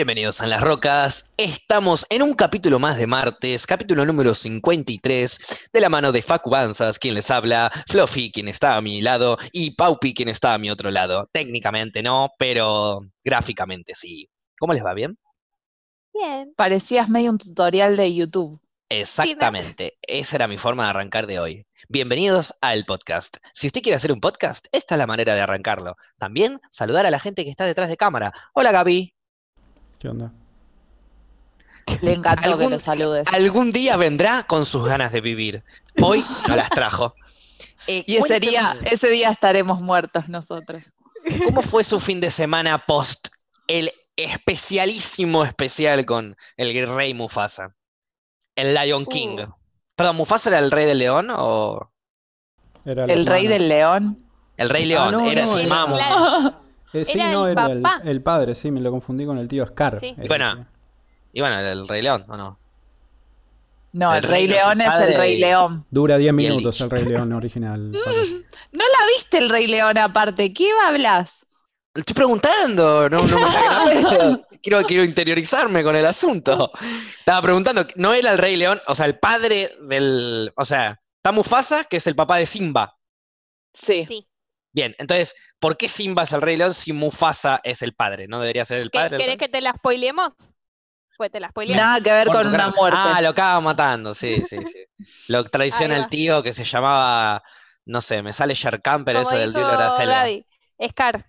Bienvenidos a Las Rocas. Estamos en un capítulo más de martes, capítulo número 53, de la mano de Facu Banzas, quien les habla, Fluffy, quien está a mi lado, y Paupi, quien está a mi otro lado. Técnicamente no, pero gráficamente sí. ¿Cómo les va? ¿Bien? Bien. Parecías medio un tutorial de YouTube. Exactamente. Esa era mi forma de arrancar de hoy. Bienvenidos al podcast. Si usted quiere hacer un podcast, esta es la manera de arrancarlo. También saludar a la gente que está detrás de cámara. Hola Gaby. ¿Qué onda? Le encantó que ¿Algún- lo saludes. Algún día vendrá con sus ganas de vivir. Hoy no las trajo. Eh, Y ese día, ese día estaremos muertos nosotros. ¿Cómo fue su fin de semana post el especialísimo especial con el rey Mufasa? El Lion King. Uh. Perdón, ¿Mufasa era el rey del león o Era El rey del león. el rey Ah, león? no, era no, se era- llamaba Mu- Claro. Eh, sí, Era no, el era el, papá. el padre, sí, me lo confundí con el tío Scar. Sí. El- Bueno. Y bueno, el rey león, ¿o no? No, El el rey león es el rey y- león. Dura 10 Y el minutos el Rey León original. ¿No la viste el rey león aparte? ¿Qué hablas? Estoy preguntando, no, no me a quiero, quiero interiorizarme con el asunto. Estaba preguntando, ¿no era el Rey León? O sea, el padre del. O sea, está Mufasa, que es el papá de Simba. Sí. Sí. Bien, entonces, ¿por qué Simba es el Rey León si Mufasa es el padre? ¿No debería ser el ¿Qué- padre? el ¿Querés que te la spoilemos? Pues te la spoileamos. Nada que ver con una muerte. Ah, lo acaba matando, sí, sí, sí. Lo traiciona el tío que se llamaba. No sé, me sale Sherkan, pero Como eso del de la selva. Scar,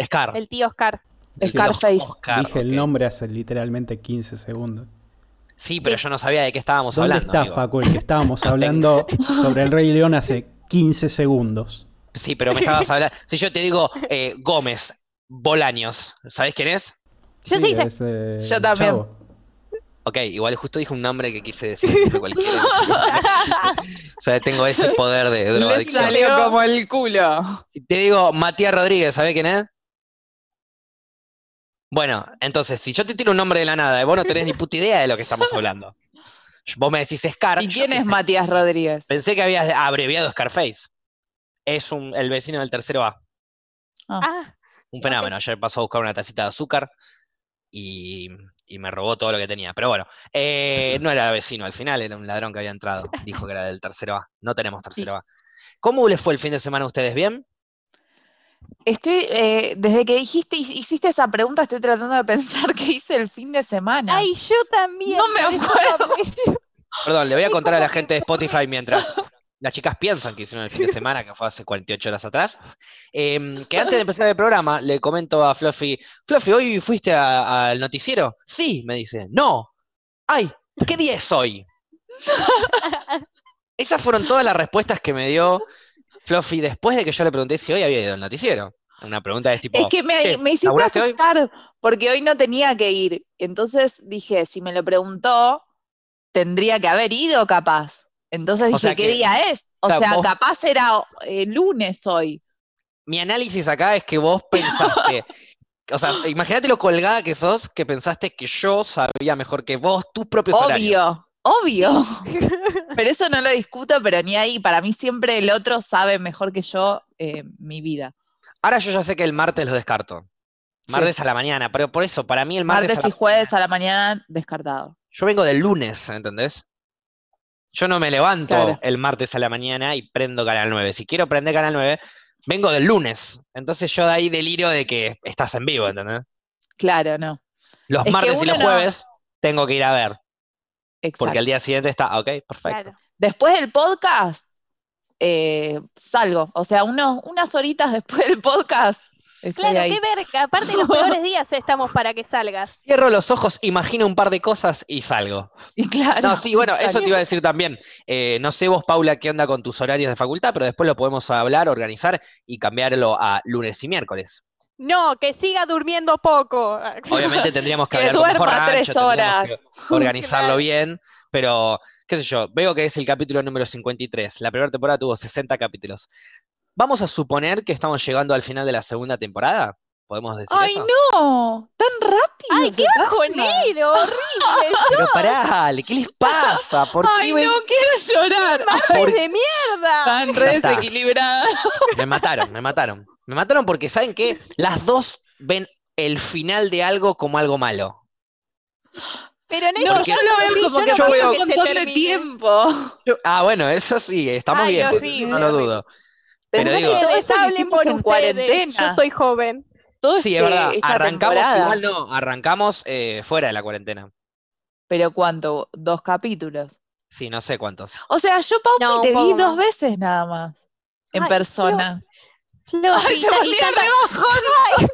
Scar. el tío Scar. Scarface. Oscar, Dije el nombre hace literalmente 15 segundos. Sí, pero yo no sabía de qué estábamos ¿Dónde hablando. está amigo. Facu? El que estábamos hablando sobre el Rey León hace 15 segundos. Sí, pero me estabas hablando. Si yo te digo eh, Gómez Bolaños, ¿sabés quién es? Yo sí sé. es, eh, Yo también. Chavo. Ok, igual justo dije un nombre que quise decir o sea, tengo ese poder de Le drogadicción. salió como el culo. Te digo Matías Rodríguez, ¿sabés quién es? Bueno, entonces, si yo te tiro un nombre de la nada y vos no tenés ni puta idea de lo que estamos hablando. Vos me decís Scar. ¿Y quién es. Matías Rodríguez? Pensé que habías abreviado Scarface. Es un, el vecino del tercero A. Ah, Un fenómeno. Ayer pasó a buscar una tacita de azúcar y, y me robó todo lo que tenía. Pero bueno, eh, no era vecino al final, era un ladrón que había entrado. Dijo que era del tercero A. No tenemos tercero A. ¿Cómo les fue el fin de semana a ustedes? ¿Bien? Estoy, eh, desde que dijiste, hiciste esa pregunta, estoy tratando de pensar qué hice el fin de semana. ay, yo también. No me acuerdo. Perdón, le voy a contar a la gente de Spotify mientras las chicas piensan que hicieron el fin de semana, que fue hace 48 horas atrás. Em, que antes de empezar el programa, le comento a Fluffy, Fluffy, ¿hoy fuiste al noticiero? Sí, me dice. No. Ay, ¿qué día es hoy? Esas fueron todas las respuestas que me dio Fluffy después de que yo le pregunté si hoy había ido al noticiero. Una pregunta de tipo, Es que me, hiciste asustar porque hoy no tenía que ir. Entonces dije, si me lo preguntó, tendría que haber ido capaz. Entonces O dije, sea ¿qué que- día es? O Claro, sea, vos- capaz era eh, lunes hoy. mi análisis acá es que vos pensaste, o sea, imagínate lo colgada que sos, que pensaste que yo sabía mejor que vos tus propios horarios. Obvio, obvio. Pero eso no lo discuto, pero ni ahí. Para mí siempre el otro sabe mejor que yo eh, mi vida. Ahora yo ya sé que el martes lo descarto. Sí. Martes a la mañana, pero por eso, para mí el martes, Martes a y la jueves mañana- a la mañana, descartado. Yo vengo del lunes, ¿entendés? Yo no me levanto Claro. el martes a la mañana y prendo Canal 9. Si quiero prender Canal 9, vengo del lunes. Entonces yo de ahí delirio de que estás en vivo, ¿entendés? Claro, no. Los Es martes y los no- jueves tengo que ir a ver, Exacto. porque al día siguiente está, ok, perfecto. Claro. Después del podcast, eh, salgo. O sea, unos, unas horitas después del podcast, estoy Claro, ahí. qué verga. Aparte, los peores días estamos para que salgas. Cierro los ojos, imagino un par de cosas y salgo. Y claro, No, sí, bueno, eso te iba a decir también. Eh, no sé vos, Paula, qué onda con tus horarios de facultad, pero después lo podemos hablar, organizar y cambiarlo a lunes y miércoles. No, que siga durmiendo poco. Obviamente tendríamos que Que hablar con rancho, tres horas. organizarlo Claro. bien, pero qué sé yo, veo que es el capítulo número 53. La primera temporada tuvo 60 capítulos. Vamos a suponer que estamos llegando al final de la segunda temporada. ¿Podemos decir ¡Ay, eso? no! ¡Tan rápido! ¡Ay, qué bajonero! ¡Horrible! Pero pará, ¿qué les pasa? ¿Por ¡Ay, qué no! ¡Quiero llorar! por- ¡De mierda! Tan re desequilibrada. Me mataron, me mataron. Me mataron porque, ¿saben qué? Las dos ven el final de algo como algo malo. Pero No, Néstor, yo lo veo como yo que no yo un veo- se montón de tiempo. Yo- ah, bueno, eso sí, estamos Ay, bien, no lo dudo. Digo- que todo esto lo en ustedes. cuarentena. Yo soy joven. Todo Sí, es este- verdad, esta arrancamos temporada. igual no, arrancamos eh, fuera de la cuarentena. Pero ¿cuánto? Dos capítulos. Sí, no sé cuántos. O sea, yo, Paupi, No, te vi dos veces nada más. En Ay, persona. Flo, Ay, se. Ay,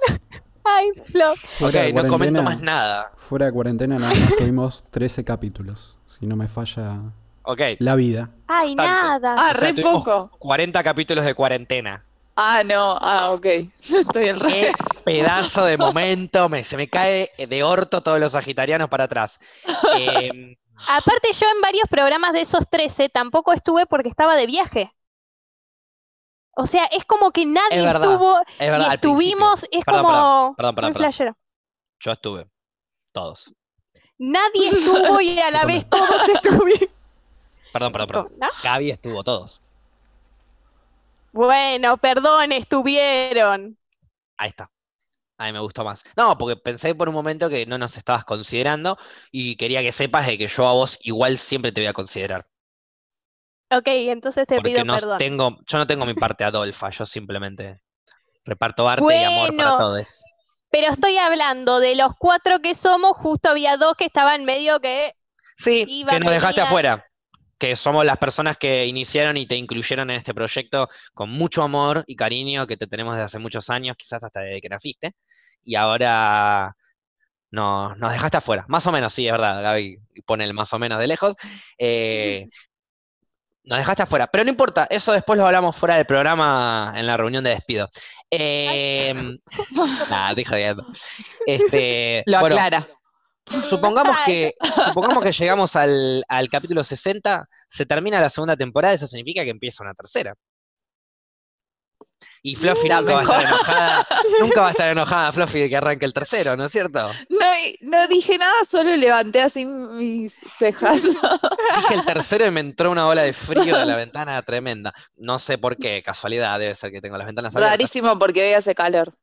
ay, Flo. Fuera ok, no comento más nada. Fuera de cuarentena nada más tuvimos 13 capítulos, si no me falla Ok, la vida. Ay, nada. Ah, O sea, re poco. 40 capítulos de cuarentena. Ah, no. Ah, ok. Estoy al revés. pedazo de momento, me, se me cae de orto todos los sagitarianos para atrás. Eh, Aparte, yo en varios programas de esos 13 tampoco estuve porque estaba de viaje. O sea, es como que nadie Es verdad, estuvo es verdad, y estuvimos, es Perdón, como perdón, perdón. Yo estuve. Todos. Nadie estuvo y a la vez todos estuvimos. Perdón, perdón, perdón. ¿No? Gaby estuvo todos. Bueno, perdón, estuvieron. Ahí está. A mí me gustó más. No, porque pensé por un momento que no nos estabas considerando y quería que sepas de que yo a vos igual siempre te voy a considerar. Ok, entonces te Porque pido no perdón. tengo, yo no tengo mi parte adolfa, yo simplemente reparto arte y amor para todos. Pero estoy hablando de los cuatro que somos, justo había dos que estaban medio que. Sí, que nos dejaste afuera. Que somos las personas que iniciaron y te incluyeron en este proyecto con mucho amor y cariño que te tenemos desde hace muchos años, quizás hasta desde que naciste. Y ahora no, nos dejaste afuera. Más o menos, sí, es verdad. Gaby pone el más o menos de lejos. Eh, nos dejaste afuera. Pero no importa, eso después lo hablamos fuera del programa en la reunión de despido. Eh, nada, jodiendo. Este, Lo bueno, aclara. Supongamos que, supongamos que llegamos al, al capítulo 60, se termina la segunda temporada, eso significa que empieza una tercera. Y Fluffy La nunca va a estar enojada, nunca va a estar enojada Fluffy de que arranque el tercero, ¿no es cierto? No, no dije nada, solo levanté así mis cejas. Dije el tercero y me entró una ola de frío de la ventana tremenda. No sé por qué, casualidad, debe ser que tengo las ventanas abiertas. Rarísimo porque hoy hace calor.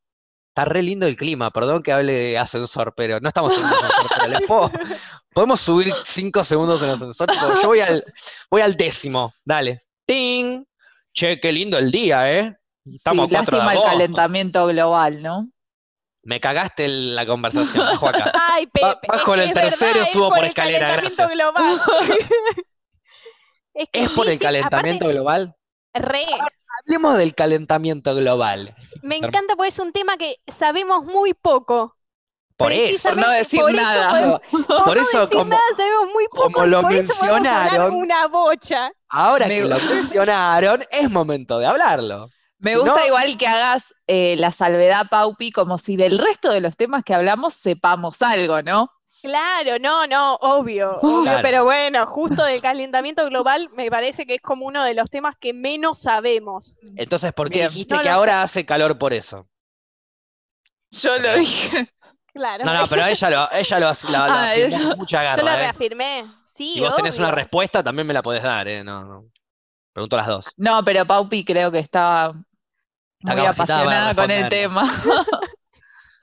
Está re lindo el clima, perdón que hable de ascensor, pero no estamos en un ascensor, pero les puedo- podemos subir cinco segundos en el ascensor. Yo voy al, voy al décimo, dale. ¡Ting! Che, qué lindo el día, ¿eh? Estamos sí, 4 de lástima el calentamiento global, ¿no? Me cagaste el- la conversación, bajo acá. Ay, Pepe. bajo en el es verdad, tercero, es subo por el escalera, calentamiento global. Es, que ¿Es por sí, el sí, calentamiento aparte, global? Re. Hablemos del calentamiento global. Me encanta porque es un tema que sabemos muy poco. Por eso, Por no decir por eso nada. por eso, decir como, nada, sabemos muy poco. como lo mencionaron, una bocha. ahora Me que lo mencionaron, es momento de hablarlo. Me Si gusta no- igual que hagas eh, la salvedad, Paupi, como si del resto de los temas que hablamos sepamos algo, ¿no? Claro, no, no, obvio, obvio, Claro. pero bueno, justo del calentamiento global me parece que es como uno de los temas que menos sabemos. Entonces, ¿por qué Bien. dijiste No que ahora hace calor por eso? Yo lo dije. Claro, No, no, pero ella lo, ella lo, hace- lo- lo Ah, eso. mucha yo lo garra, ¿eh? reafirmé. Sí, Si vos tenés una respuesta, también me la podés dar, ¿eh? No, no. Pregunto las dos. No, pero Paupi creo que está Está muy apasionada con el tema.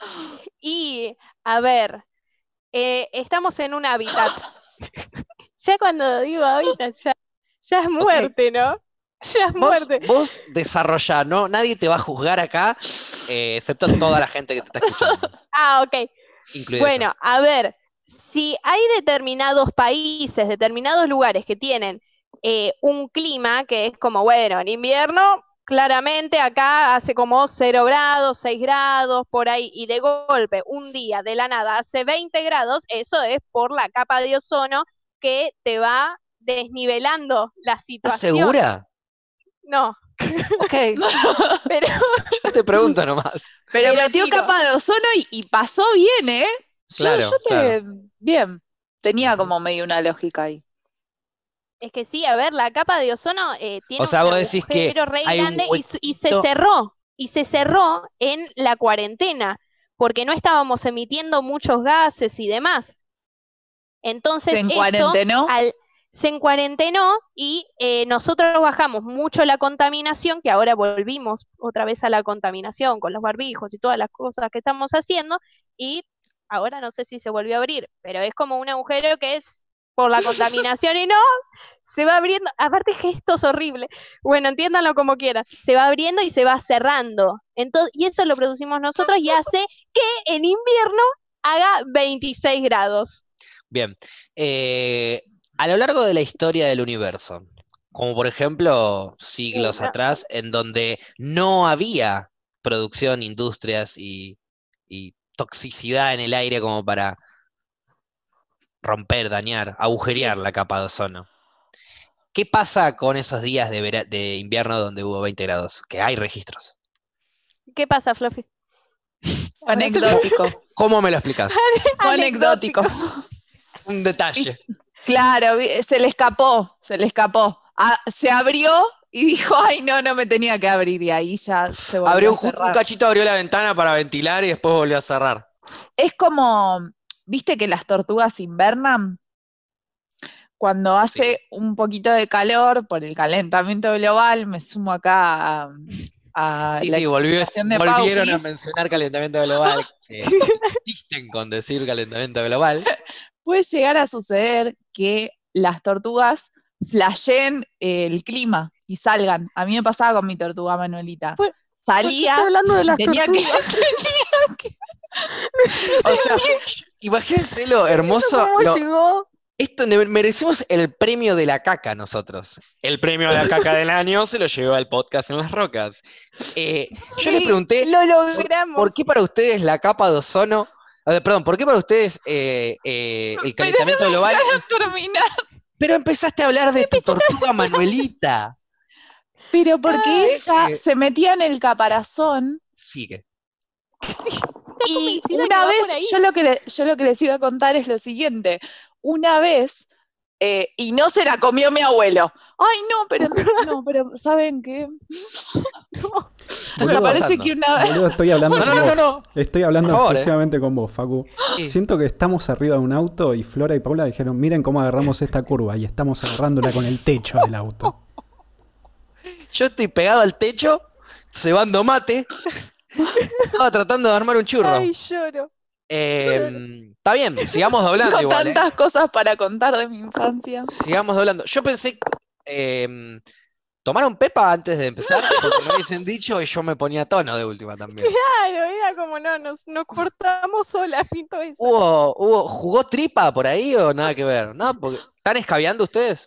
Y, a ver, eh, estamos en un hábitat. ya cuando digo hábitat, ya, ya es muerte, ¿no? Ya es Vos, muerte. vos desarrollá, ¿no? Nadie te va a juzgar acá, eh, excepto toda la gente que te está escuchando. Ah, ok. incluido yo. Bueno, a ver, si hay determinados países, determinados lugares que tienen eh, un clima que es como, bueno, en invierno, claramente acá hace como 0 grados, 6 grados, por ahí, y de golpe, un día de la nada hace 20 grados, eso es por la capa de ozono que te va desnivelando la ¿Estás situación. segura? No, Ok, pero yo te pregunto nomás. Pero Pero metió tiro. capa de ozono y, y pasó bien, ¿eh? Yo, Claro, yo te. Bien. Tenía como medio una lógica ahí. Es que sí, a ver, la capa de ozono eh, tiene O sea, un vos decís que agujero re hay un grande y, se cerró, y se cerró en la cuarentena, porque no estábamos emitiendo muchos gases y demás. Entonces, Se eso encuarentenó. al- se encuarentenó y eh, nosotros bajamos mucho la contaminación, que ahora volvimos otra vez a la contaminación con los barbijos y todas las cosas que estamos haciendo, y ahora no sé si se volvió a abrir, pero es como un agujero que es por la contaminación y no, se va abriendo, aparte esto es horrible, bueno, entiéndanlo como quieran, se va abriendo y se va cerrando, entonces, y eso lo producimos nosotros y hace que en invierno haga 26 grados. Bien, eh, a lo largo de la historia del universo, como por ejemplo siglos atrás, en donde no había producción, industrias y, y toxicidad en el aire como para romper, dañar, agujerear la capa de ozono. ¿Qué pasa con esos días de, vera- de invierno donde hubo 20 grados? Que hay registros. ¿Qué pasa, Fluffy? Anecdótico. ¿Cómo me lo explicas? Anecdótico. Un detalle. Claro, se le escapó, se le escapó. Ah, se abrió y dijo, ay, no, no me tenía que abrir. Y ahí ya se volvió Abrió a un, justo un cerrar. cachito, abrió la ventana para ventilar y después volvió a cerrar. Es como, ¿viste que las tortugas invernan? Cuando hace un poquito de calor por el calentamiento global, me sumo acá a, a Sí, la sí, volvió- explicación de volvieron a mencionar calentamiento global. que insisten con decir calentamiento global. Puede llegar a suceder que las tortugas flasheen el clima y salgan. A mí me pasaba con mi tortuga Manuelita. ¿Por- ¿Por qué Salía hablando de y las tenía que, tortugas? tenía que- O sea, imagínense lo hermoso. ¿Cómo lo- llegó? esto merecemos el premio de la caca nosotros. El premio de la caca del año se lo llevó al podcast en las rocas. Eh, yo les Sí, pregunté, Lo logramos. ¿por qué para ustedes la capa de ozono, a ver, perdón, ¿por qué para ustedes eh, eh, el calentamiento global? Pero empezaste a hablar de tu tortuga Manuelita. Pero porque es ella que- se metía en el caparazón Sigue. Y una vez, yo lo, que le- yo lo que les iba a contar es lo siguiente. Una vez, eh, y no se la comió mi abuelo. Ay, no, pero no, pero ¿saben qué? ¿Qué Me parece que una vez. Boludo, estoy hablando No, no, no, no, no. Estoy hablando eh. exclusivamente con vos, Facu. Sí. Siento que estamos arriba de un auto y Flora y Paula dijeron, miren cómo agarramos esta curva y estamos agarrándola con el techo del auto. Yo estoy pegado al techo, cebando mate. Estaba tratando de armar un churro. Ay, lloro. Eh, está bien, sigamos doblando Con igual, ¿eh? tantas cosas para contar de mi infancia. Sigamos doblando. Yo pensé, eh, ¿tomaron pepa antes de empezar? Porque lo hubiesen dicho y yo me ponía a tono de última también. Claro, era como no, nos, nos cortamos solas y todo eso. ¿Hubo, hubo, ¿Jugó tripa por ahí o nada que ver? ¿No? Porque, ¿Están escabeando ustedes?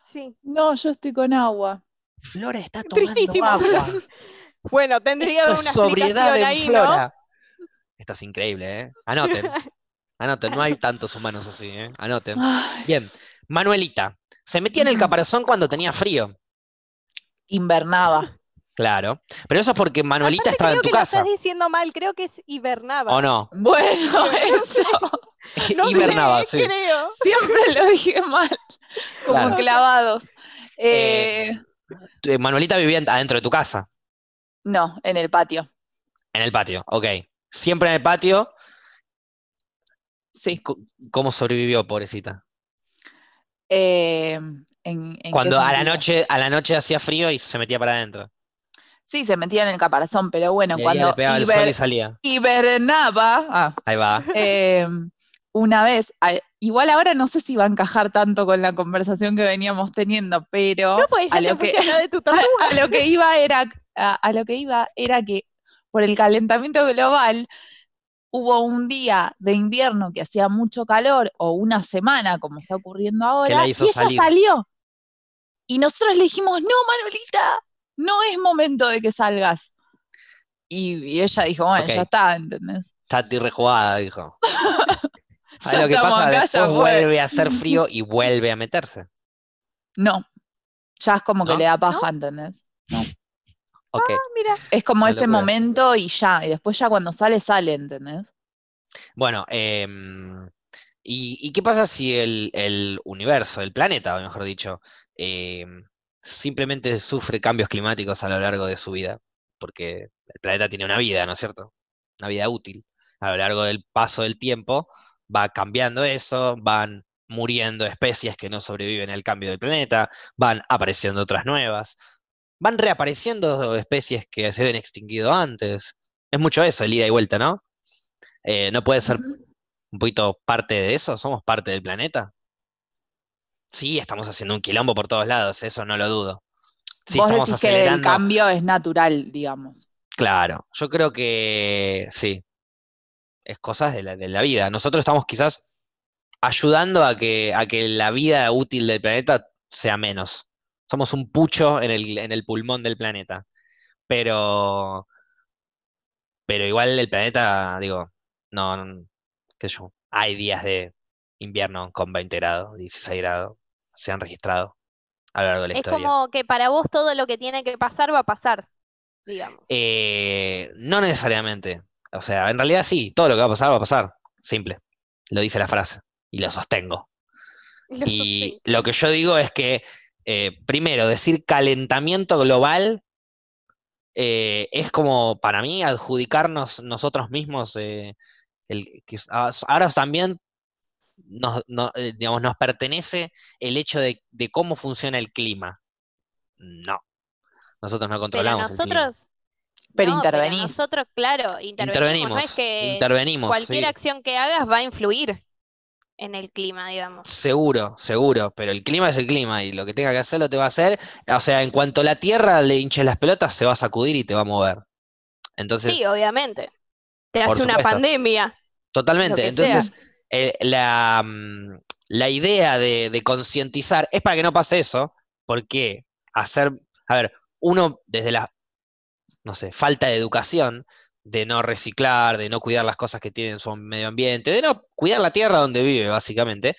Sí, No, yo estoy con agua. Flora está tomando tristísimo. agua. Bueno, tendría Esto una es sobriedad en ahí, ¿no? Flora. Esto es increíble, ¿eh? Anoten. Anoten, no hay tantos humanos así, ¿eh? Anoten. Ay, Bien, Manuelita. Se metía en el Ujú. caparazón cuando tenía frío. invernaba. Claro. Pero eso es porque Manuelita Aparte, estaba creo en tu que lo casa. estás diciendo mal, creo que es hibernaba. ¿O no? Bueno, eso. No Hibernaba, sé, sí. creo. Siempre lo dije mal. Como Claro. clavados. Eh, Eh, Eh, Manuelita vivía en- adentro de tu casa, no, en el patio. en el patio. Ok. Siempre en el patio. Sí. ¿Cómo sobrevivió, pobrecita? Eh, ¿en- en qué Cuando a la noche, a la noche hacía frío y se metía para adentro. Sí, se metía en el caparazón, pero bueno, cuando le pegaba el hiber- sol y salía. hibernaba, ah, Ahí va. eh, una vez, a- igual ahora no sé si va a encajar tanto con la conversación que veníamos teniendo, pero No, pues a lo que, a de tu tortuga. a lo que iba era, a, a lo que iba era que por el calentamiento global hubo un día de invierno que hacía mucho calor o una semana, como está ocurriendo ahora, y ella salir. salió. Y nosotros le dijimos, no, Manuelita, no es momento de que salgas. Y, y ella dijo, bueno, ya está, ¿entendés? Está rejugada, dijo. Ya Ahí lo que estamos pasa, acá, ya después vuelve a hacer frío y vuelve a meterse. No, ya es como que ¿No? le da paja, ¿entendés? Ok. Ah, mira, Es como ese momento y ya, y después ya cuando sale, sale, ¿entendés? Bueno, em, ¿y, y qué pasa si el, el universo, el planeta, mejor dicho, em, simplemente sufre cambios climáticos a lo largo de su vida? Porque el planeta tiene una vida, ¿no es cierto? Una vida útil. A lo largo del paso del tiempo va cambiando eso, van muriendo especies que no sobreviven al cambio del planeta, van apareciendo otras nuevas, van reapareciendo especies que se habían extinguido antes. Es mucho eso, el ida y vuelta, ¿no? Eh, no puede ser un poquito parte de eso? ¿Somos parte del planeta? Sí, estamos haciendo un quilombo por todos lados, eso no lo dudo. Sí, Vos estamos decís que el acelerando. cambio es natural, digamos. Claro, yo creo que sí, es cosas de la, de la vida. Nosotros estamos quizás ayudando a que, a que la vida útil del planeta sea menos. Somos un pucho en el, en el pulmón del planeta. Pero, pero igual el planeta, digo, no, no, qué sé yo, hay días de invierno con 20 grados, 16 grados, se han registrado a lo largo de la Es historia. como que para vos todo lo que tiene que pasar va a pasar, digamos. Eh, no necesariamente. O sea, en realidad sí, todo lo que va a pasar va a pasar. Simple. Lo dice la frase y lo sostengo. Lo Y sostengo. lo que yo digo es que, eh, primero, decir calentamiento global eh, es como, para mí, adjudicarnos nosotros mismos, eh, el, que a- ahora también nos, no- digamos, nos pertenece el hecho de, de cómo funciona el clima. No, nosotros no Pero controlamos el clima. nosotros, Pero no, intervenís. nosotros, claro, intervenimos. No es Intervenimos, que intervenimos, cualquier sí. acción que hagas va a influir en el clima, digamos. Seguro, seguro, pero el clima es el clima y lo que tenga que hacer lo te va a hacer. O sea, en cuanto la tierra le hinche las pelotas, se va a sacudir y te va a mover. Entonces, Sí, obviamente. Te hace una pandemia. totalmente. Entonces, eh, la, mm, la idea de, de concientizar es para que no pase eso, porque hacer, a ver, uno desde la, no sé, falta de educación, de no reciclar, de no cuidar las cosas que tiene en su medio ambiente, de no cuidar la tierra donde vive, básicamente,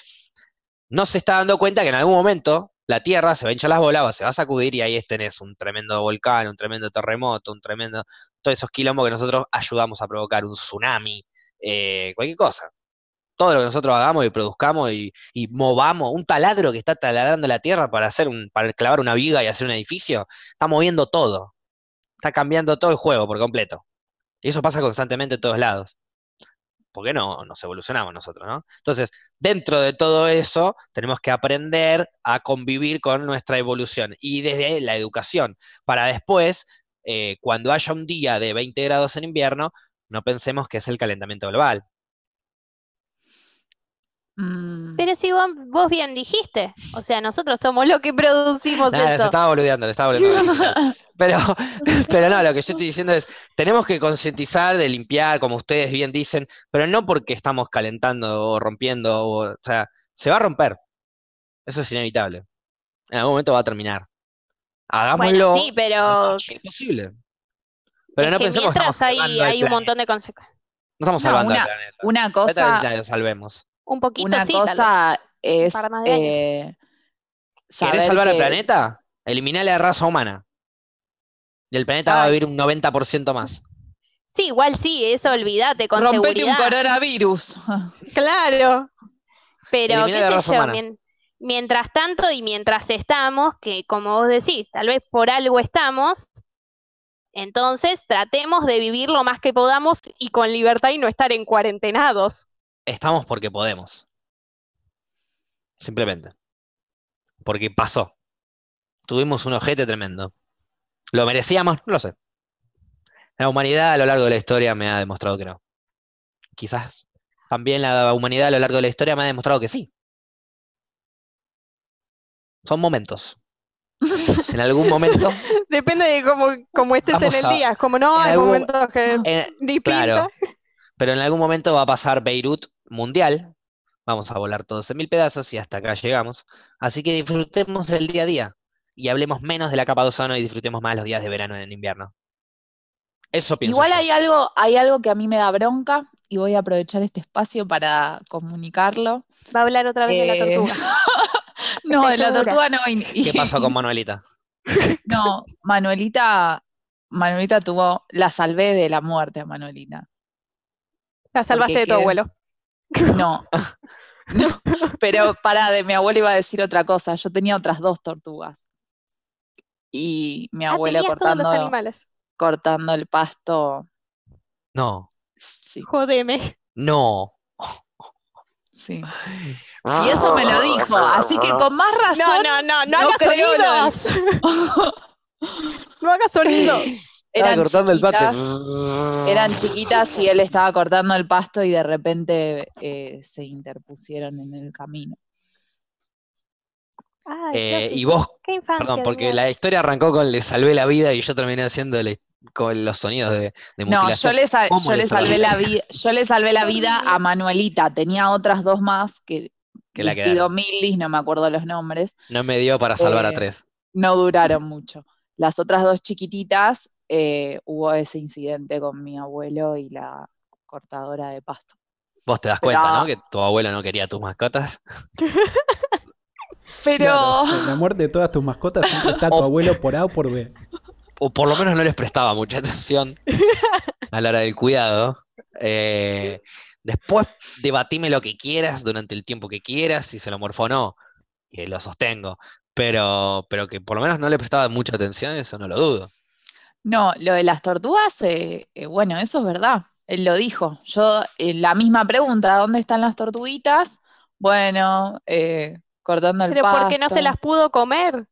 no se está dando cuenta que en algún momento la tierra se va a hinchar las bolas, se va a sacudir y ahí tenés un tremendo volcán, un tremendo terremoto, un tremendo, todos esos quilombos que nosotros ayudamos a provocar, un tsunami, eh, cualquier cosa. Todo lo que nosotros hagamos y produzcamos y, y movamos, un taladro que está taladrando la tierra para hacer un, para clavar una viga y hacer un edificio, está moviendo todo. Está cambiando todo el juego por completo. Y eso pasa constantemente en todos lados. ¿Por qué no nos evolucionamos nosotros, no? Entonces, dentro de todo eso, tenemos que aprender a convivir con nuestra evolución. Y desde la educación, para después, eh, cuando haya un día de 20 grados en invierno, no pensemos que es el calentamiento global. Mm, Pero si vos, vos bien dijiste, o sea, nosotros somos los que producimos Nada, se eso. estaba boludeando, le estaba boludeando. Pero, pero no, lo que yo estoy diciendo es, tenemos que concientizar de limpiar, como ustedes bien dicen, pero no porque estamos calentando o rompiendo, o, o sea, se va a romper. Eso es inevitable. En algún momento va a terminar. Hagámoslo Bueno, sí, pero más chill posible. Pero es no que pensemos que hay, hay un planeta. montón de consecuencias. No estamos No, salvando al una- planeta. una Esta cosa, vez lo salvemos. Un poquito una sí, cosa es eh, ¿Querés salvar al que- planeta? Eliminá la raza humana. Y el planeta va a vivir un 90% más. Sí, igual sí, eso olvídate, con Rompete un coronavirus. Claro. Pero, Elimina qué la sé raza yo, mien- mientras tanto y mientras estamos, que como vos decís, tal vez por algo estamos, entonces tratemos de vivir lo más que podamos y con libertad y no estar en cuarentenados. Estamos porque podemos. Simplemente. Porque pasó. Tuvimos un ojete tremendo. ¿Lo merecíamos? No lo sé. La humanidad a lo largo de la historia me ha demostrado que no. Quizás también la humanidad a lo largo de la historia me ha demostrado que sí. Son momentos. En algún momento, Depende de cómo, cómo estés en el a- día. Como no, hay algún- momentos que en- claro, pero en algún momento va a pasar Beirut mundial. Vamos a volar todos en mil pedazos y hasta acá llegamos. Así que disfrutemos el día a día y hablemos menos de la capa de ozono y disfrutemos más los días de verano en invierno. Eso pienso Igual yo. hay algo, hay algo que a mí me da bronca y voy a aprovechar este espacio para comunicarlo. Va a hablar otra vez de la Eh, tortuga. No, de la tortuga no. y- y- ¿Qué pasó con Manuelita? No, Manuelita, Manuelita tuvo, la salvé de la muerte a Manuelita. La salvaste de tu quedé- abuelo. No, no, pero para de mi abuela iba a decir otra cosa. Yo tenía otras dos tortugas. Y mi Ah, abuela tenías todos los cortando, animales. cortando el pasto. No, Sí, Jodeme. no. sí. Y eso me lo dijo, así que con más No, razón. no, no, no, no hagas creo lo del- sonidos. No hagas sonidos. Eran cortando el pasto. chiquitas, Eran chiquitas y él estaba cortando el pasto y de repente eh, se interpusieron en el camino. Ay, Eh, y vos, qué infancia perdón, porque la historia arrancó con le salvé la vida y yo terminé haciendo con los sonidos de, de No, yo le, sal- ¿Cómo yo le salvé salvé la vida, yo le salvé la vida a Manuelita. Tenía otras dos más que Que la quedaron. Milis, no me acuerdo los nombres. No me dio para salvar a Eh, tres. no duraron mucho. Las otras dos chiquititas, eh, hubo ese incidente con mi abuelo y la cortadora de pasto. Vos te das pero- cuenta, ¿no? Que tu abuelo no quería tus mascotas. Pero Claro, en la muerte de todas tus mascotas siempre está tu abuelo por A o por B. O por lo menos no les prestaba mucha atención a la hora del cuidado. Eh, después debatime lo que quieras durante el tiempo que quieras, si se lo morfó o no, que lo sostengo. Pero, pero que por lo menos no le prestaba mucha atención, eso no lo dudo. No, lo de las tortugas, eh, eh, bueno, eso es verdad. Él lo dijo. Yo, eh, la misma pregunta, ¿dónde están las tortuguitas? Bueno, eh, cortando el Pero porque no se pasto. las pudo comer.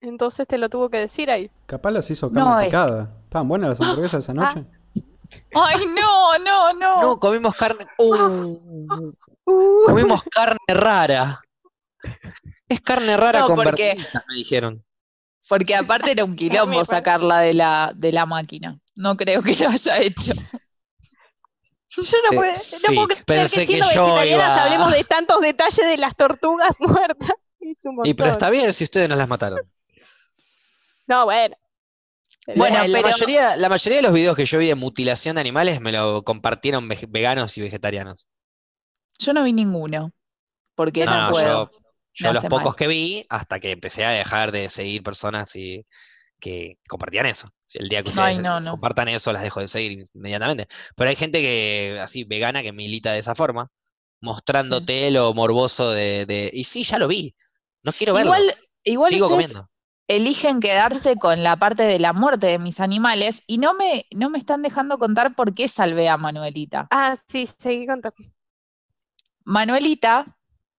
Entonces te lo tuvo que decir ahí. Capaz las hizo No, carne es- picada. ¿Estaban buenas las hamburguesas esa noche? Ay, no, no, no. No, comimos carne. ¡Uh! Uh, comimos carne rara. Es carne rara No, con porque- me dijeron. Porque aparte era un quilombo sacarla de la, de la máquina. No creo que lo haya hecho. yo no, Eh, puedo, no sí, puedo creer pensé que que yo iba- hablemos de tantos detalles de las tortugas muertas. Es un Y pero está bien si ustedes no las mataron. No, bueno. Bueno, la, la pero- mayoría, la mayoría de los videos que yo vi de mutilación de animales me lo compartieron veganos y vegetarianos. Yo no vi ninguno. Porque no, No, puedo. yo, yo los pocos mal. que vi, hasta que empecé a dejar de seguir personas y, que compartían eso. Si el día que ustedes Ay, no, no. compartan eso, las dejo de seguir inmediatamente. Pero hay gente que, así, vegana, que milita de esa forma, mostrándote lo morboso de, de- Y sí, ya lo vi. No quiero verlo. Igual, igual Sigo comiendo. eligen quedarse con la parte de la muerte de mis animales y no me, no me están dejando contar por qué salvé a Manuelita. Ah, sí, seguí contando. Manuelita,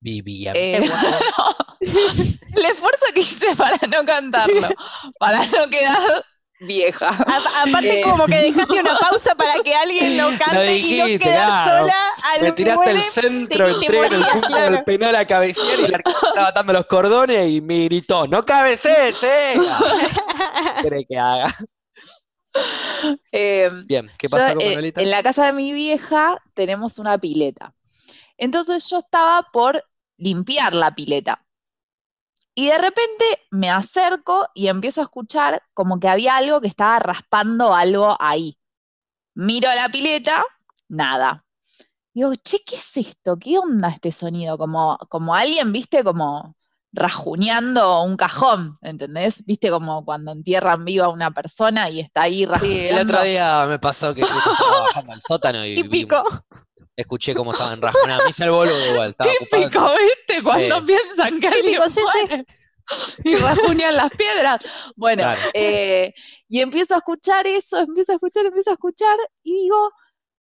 Vivían. eh, el esfuerzo que hice para no cantarlo, para no quedar vieja. A- aparte, Eh. como que dejaste una pausa para que alguien lo cante y no dijiste, quedar claro. sola al Me tiraste el centro, te entré en el punto claro. del penal a cabecear y el arquero estaba atando los cordones y me gritó, ¡No cabecees, eh! ¿Qué querés que haga? Eh, Bien, ¿qué Yo, pasó con eh, Manuelita? en la casa de mi vieja tenemos una pileta. Entonces yo estaba por limpiar la pileta. Y de repente me acerco y empiezo a escuchar como que había algo que estaba raspando algo ahí. Miro la pileta, nada. Digo, che, ¿qué es esto? ¿Qué onda este sonido? Como, como alguien, viste, como rajuñando un cajón, ¿entendés? Viste como cuando entierran viva a una persona y está ahí Sí, rajuñando. el otro día me pasó que estaba bajando al sótano y vi- Típico. Escuché cómo estaban rajonando. Me hice el boludo igual, estaba ocupado. Típico, ¿viste? Cuando Sí. piensan que alguien Típico, sí, sí. muere y rajuñan las piedras. Bueno, Claro. eh, y empiezo a escuchar eso, empiezo a escuchar, empiezo a escuchar y digo,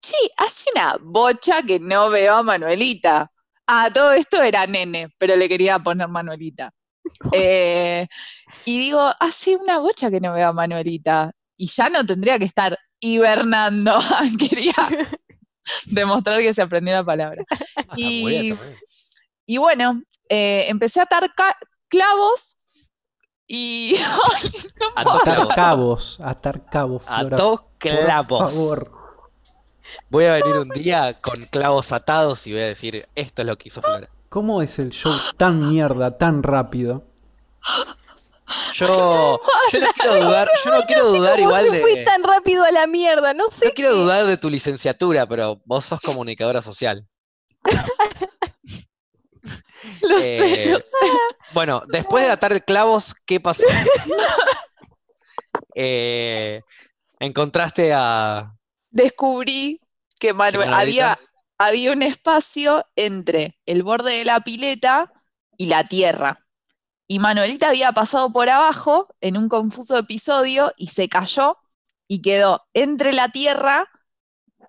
che, hace una bocha que no veo a Manuelita. Ah, todo esto era nene, pero le quería poner Manuelita. Eh, y digo, hace una bocha que no veo a Manuelita. Y ya no tendría que estar hibernando. Quería demostrar que se aprendió la palabra. Y-. Y bueno, eh, empecé a atar clavos y. Ay, no. Atar clavos. cabos, atar cabos, Flora. Ató Por clavos. favor. Voy a venir un día con clavos atados y voy a decir, esto es lo que hizo Flora. ¿Cómo es el show tan mierda, tan rápido? Yo, yo no quiero dudar, yo no quiero dudar ¿Cómo igual te fui de. tan rápido a la mierda? No sé. No quiero dudar de tu licenciatura, pero vos sos comunicadora social. Lo Eh, sé, lo sé. Bueno, después de atar clavos, ¿qué pasó? Eh, encontraste a. Descubrí que Manuel, había, había un espacio entre el borde de la pileta y la tierra. Y Manuelita había pasado por abajo en un confuso episodio y se cayó y quedó entre la tierra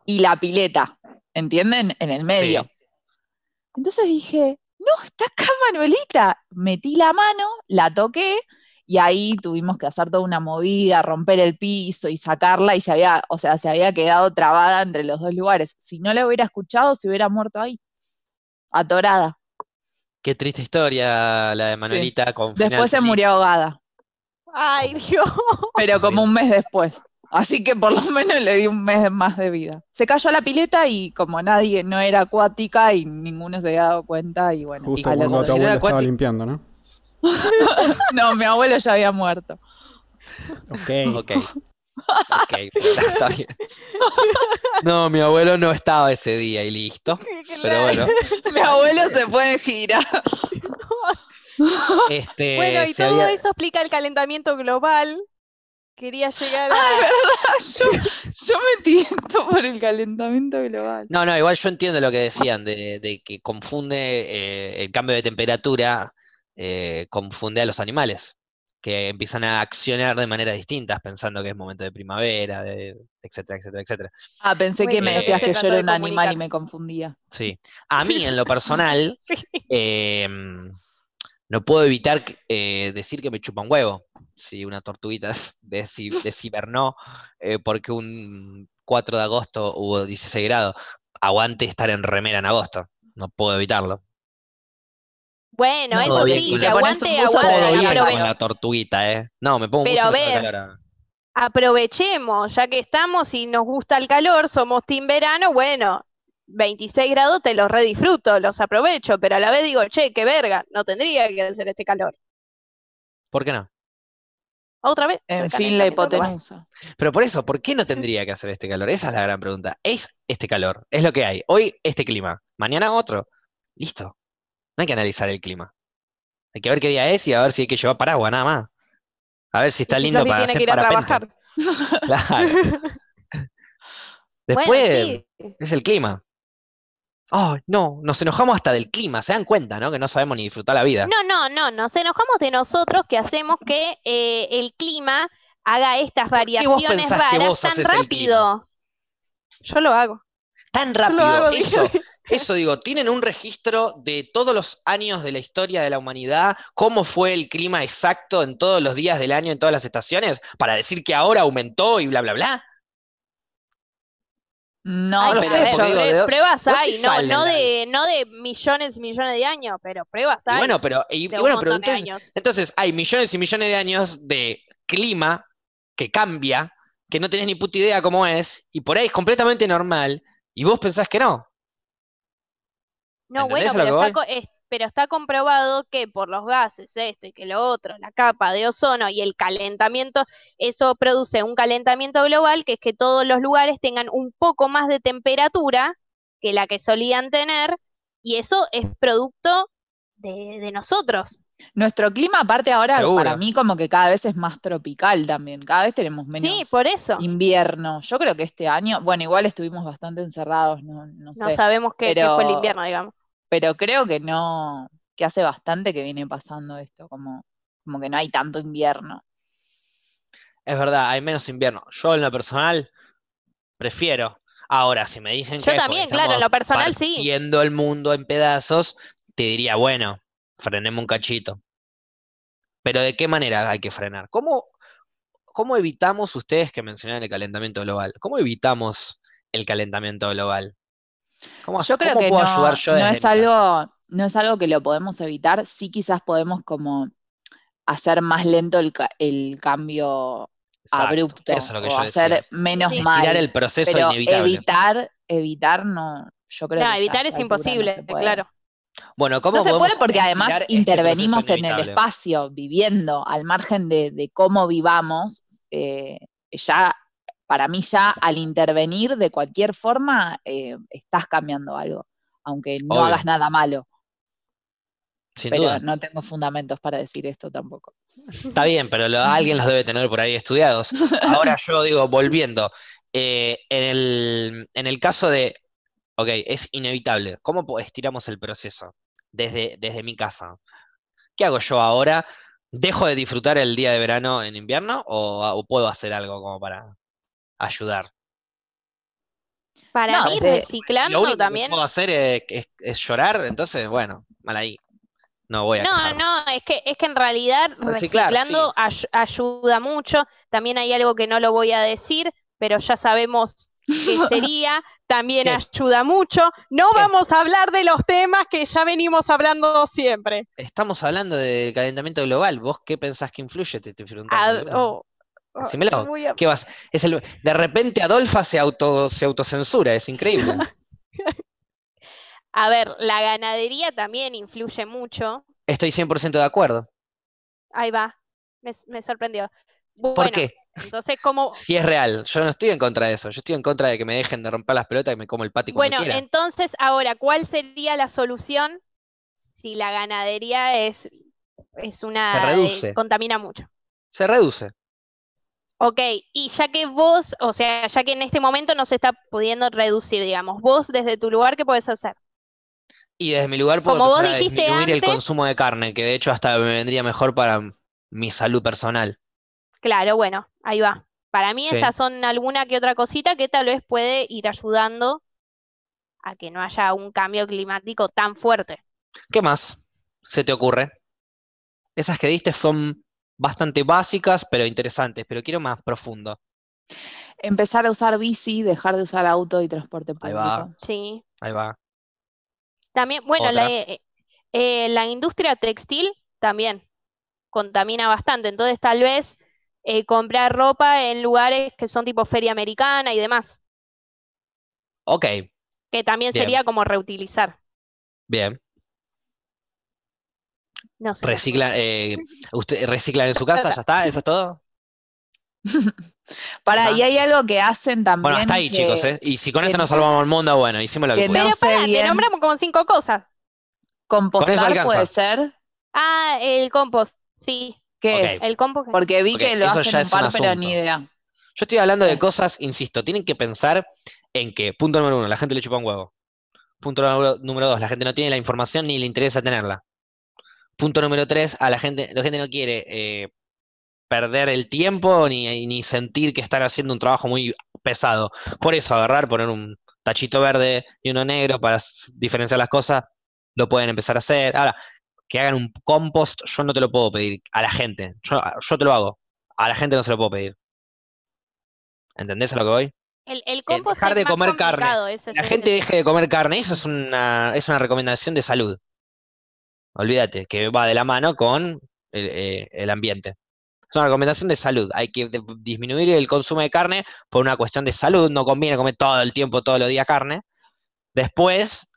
y la pileta. ¿Entienden? En el medio. Entonces dije, no, está acá Manuelita. Metí la mano, la toqué y ahí tuvimos que hacer toda una movida, romper el piso y sacarla y se había, o sea, se había quedado trabada entre los dos lugares. Si no la hubiera escuchado, se hubiera muerto ahí, atorada. Qué triste historia la de Manuelita con final Después se feliz. murió ahogada, Ay, Dios. pero como un mes después. Así que por lo menos le di un mes más de vida. Se cayó a la pileta y como nadie no era acuática y ninguno se había dado cuenta y bueno, Justo lo cuando tu abuela estaba limpiando, ¿no? No, mi abuelo ya había muerto. Ok. Ok. Ok, está bien. No, mi abuelo no estaba ese día y listo. Pero bueno, Mi abuelo se fue de gira. este Bueno, y todo había- eso explica el calentamiento global. Quería llegar a. Yo, yo me tiento por el calentamiento global. No, no, igual yo entiendo lo que decían, de, de que confunde eh, el cambio de temperatura, eh, confunde a los animales, que empiezan a accionar de maneras distintas, pensando que es momento de primavera, de- etcétera, etcétera, etcétera. Ah, pensé que me Bueno, decías que yo era de un animal y me confundía. Sí. A mí, en lo personal, eh, no puedo evitar eh, decir que me chupa un huevo si una tortuguita desi- deshibernó eh, porque un 4 de agosto hubo 16 grados. Aguante estar en remera en agosto. No puedo evitarlo. Bueno, No, eso porque sí, que aguante, un buzo Todo Todo aguante. bien bien con la tortuguita, ¿eh? No, me pongo un Pero ver, calor. Aprovechemos, ya que estamos y nos gusta el calor, somos team verano, bueno, 26 grados te los redisfruto, los aprovecho, pero a la vez digo, che, qué verga, no tendría que hacer este calor. ¿Por qué no? Otra vez. En fin, la hipotenusa. Pero por eso, ¿por qué no tendría que hacer este calor? Esa es la gran pregunta. Es este calor, es lo que hay. Hoy este clima, mañana otro. Listo. No hay que analizar el clima. Hay que ver qué día es y a ver si hay que llevar paraguas, nada más. A ver si está Y lindo para tiene hacer que ir a parapente. trabajar. Claro. Después Bueno, sí. es el clima. Oh, no, nos enojamos hasta del clima, se dan cuenta, ¿no? Que no sabemos ni disfrutar la vida. No, no, no, nos enojamos de nosotros que hacemos que eh, el clima haga estas ¿Por qué vos variaciones raras tan rápido. Yo lo hago. Tan rápido, hago, eso. Eso digo, tienen un registro de todos los años de la historia de la humanidad, cómo fue el clima exacto en todos los días del año, en todas las estaciones, para decir que ahora aumentó y bla, bla, bla. No, Ay, lo pero sé, pero yo- porque digo, pre- ¿de dó- pruebas hay, no, no de, no de millones, millones de años, pero pruebas Y hay bueno, pero, y- bueno, pero entonces, entonces hay millones y millones de años de clima que cambia, que no tenés ni puta idea cómo es, y por ahí es completamente normal, y vos pensás que no. No, ¿Entendés bueno, pero está, co- es- pero está comprobado que por los gases, esto y que lo otro, la capa de ozono y el calentamiento, eso produce un calentamiento global, que es que todos los lugares tengan un poco más de temperatura que la que solían tener, y eso es producto de, de nosotros. Nuestro clima, aparte ahora, Seguro. para mí como que cada vez es más tropical también. Cada vez tenemos menos Sí, por eso. invierno. Yo creo que este año, bueno, igual estuvimos bastante encerrados, no, no No sé. sabemos qué, qué fue el invierno, digamos. Pero creo que no, que hace bastante que viene pasando esto, como, como que no hay tanto invierno. Es verdad, hay menos invierno. Yo en lo personal prefiero. Ahora, si me dicen Yo que también, claro, en lo personal sí. el mundo en pedazos, te diría, bueno, frenemos un cachito. Pero ¿de qué manera hay que frenar? ¿Cómo, cómo evitamos, ustedes que mencionaron el calentamiento global, cómo evitamos el calentamiento global? ¿Cómo, Yo creo cómo que puedo no, ayudar yo no es algo, no es algo que lo podemos evitar. Sí, quizás podemos como hacer más lento el, el cambio Exacto, abrupto Eso es lo que o yo hacer decía. menos Sí. mal. Estirar el proceso pero inevitable. evitar, evitar no, yo creo No, que evitar es no imposible, claro. Bueno, ¿cómo No se puede porque además este proceso intervenimos en el espacio, viviendo, al margen de, de cómo vivamos, eh, ya, para mí ya al intervenir de cualquier forma, eh, estás cambiando algo, aunque no Obvio. hagas nada malo, Sin pero duda. no tengo fundamentos para decir esto tampoco. Está bien, pero lo- alguien los debe tener por ahí estudiados. Ahora yo digo, volviendo, eh, en el, en el caso de, ok, es inevitable, ¿cómo estiramos el proceso desde, desde mi casa? ¿Qué hago yo ahora? ¿Dejo de disfrutar el día de verano en invierno o, o puedo hacer algo como para ayudar? Para No, mí, reciclando Lo único que también, puedo hacer es, es- es llorar, entonces, bueno, mal ahí. no voy a No, quejarme. no, es que, es que en realidad Reciclar, reciclando ay- ayuda mucho. También hay algo que no lo voy a decir, pero ya sabemos qué sería. También ¿Qué? ayuda mucho. No ¿Qué? vamos a hablar de los temas que ya venimos hablando siempre. Estamos hablando de calentamiento global. ¿Vos qué pensás que influye? Te estoy preguntando. oh, Decímelo. voy a- ¿Qué vas? Es el, de repente Adolfa se auto, se autocensura, es increíble. A ver, la ganadería también influye mucho. Estoy 100% de acuerdo. Ahí va, me, me sorprendió. ¿Por Bueno, qué? entonces, como, Si es real, yo no estoy en contra de eso. Yo estoy en contra de que me dejen de romper las pelotas y me como el patio bueno, quiera. entonces, ahora, ¿cuál sería la solución si la ganadería es, es una, Se eh, reduce. contamina mucho? Se reduce. Ok, y ya que vos, o sea, ya que en este momento no se está pudiendo reducir, digamos, vos desde tu lugar, ¿qué podés hacer? Y desde mi lugar puedo Como vos empezar a dijiste disminuir el consumo de carne, que de hecho hasta me vendría mejor para mi salud personal. Claro, bueno, ahí va. Para mí Sí. esas son alguna que otra cosita que tal vez puede ir ayudando a que no haya un cambio climático tan fuerte. ¿Qué más se te ocurre? Esas que diste son bastante básicas, pero interesantes, pero quiero más profundo. Empezar a usar bici, dejar de usar auto y transporte Ahí va. público. Sí. Ahí va. También, bueno, la, eh, eh, la industria textil también contamina bastante, entonces tal vez eh, comprar ropa en lugares que son tipo feria americana y demás, Ok, que también Bien. sería como reutilizar. bien. No sé. Reciclan, eh, usted, reciclan en su casa, ya está, eso es todo. Para, Ajá. y hay algo que hacen también Bueno, hasta ahí, que, chicos, ¿eh? Y si con que esto nos no- salvamos el mundo, bueno, hicimos lo que que pudimos. no Pero pará, te nombramos como cinco cosas. compostar puede ser. Ah, el compost, sí, ¿Qué es? el compost. Porque vi que lo eso hacen un par, pero ni idea. Yo estoy hablando de cosas, insisto, tienen que pensar en que, punto número uno, la gente le chupa un huevo. Punto número, número dos, la gente no tiene la información ni le interesa tenerla. Punto número tres, a la gente, la gente no quiere eh, perder el tiempo ni, ni sentir que están haciendo un trabajo muy pesado. Por eso agarrar, poner un tachito verde y uno negro para diferenciar las cosas, lo pueden empezar a hacer. Ahora, que hagan un compost, yo no te lo puedo pedir a la gente. Yo, yo te lo hago. A la gente no se lo puedo pedir. ¿Entendés a lo que voy? El, el compost dejar es de más comer carne. La gente deje de comer carne, eso es una, es una recomendación de salud. Olvídate, que va de la mano con el, eh, el ambiente. Es una recomendación de salud. Hay que de- disminuir el consumo de carne por una cuestión de salud. No conviene comer todo el tiempo, todos los días carne. Después,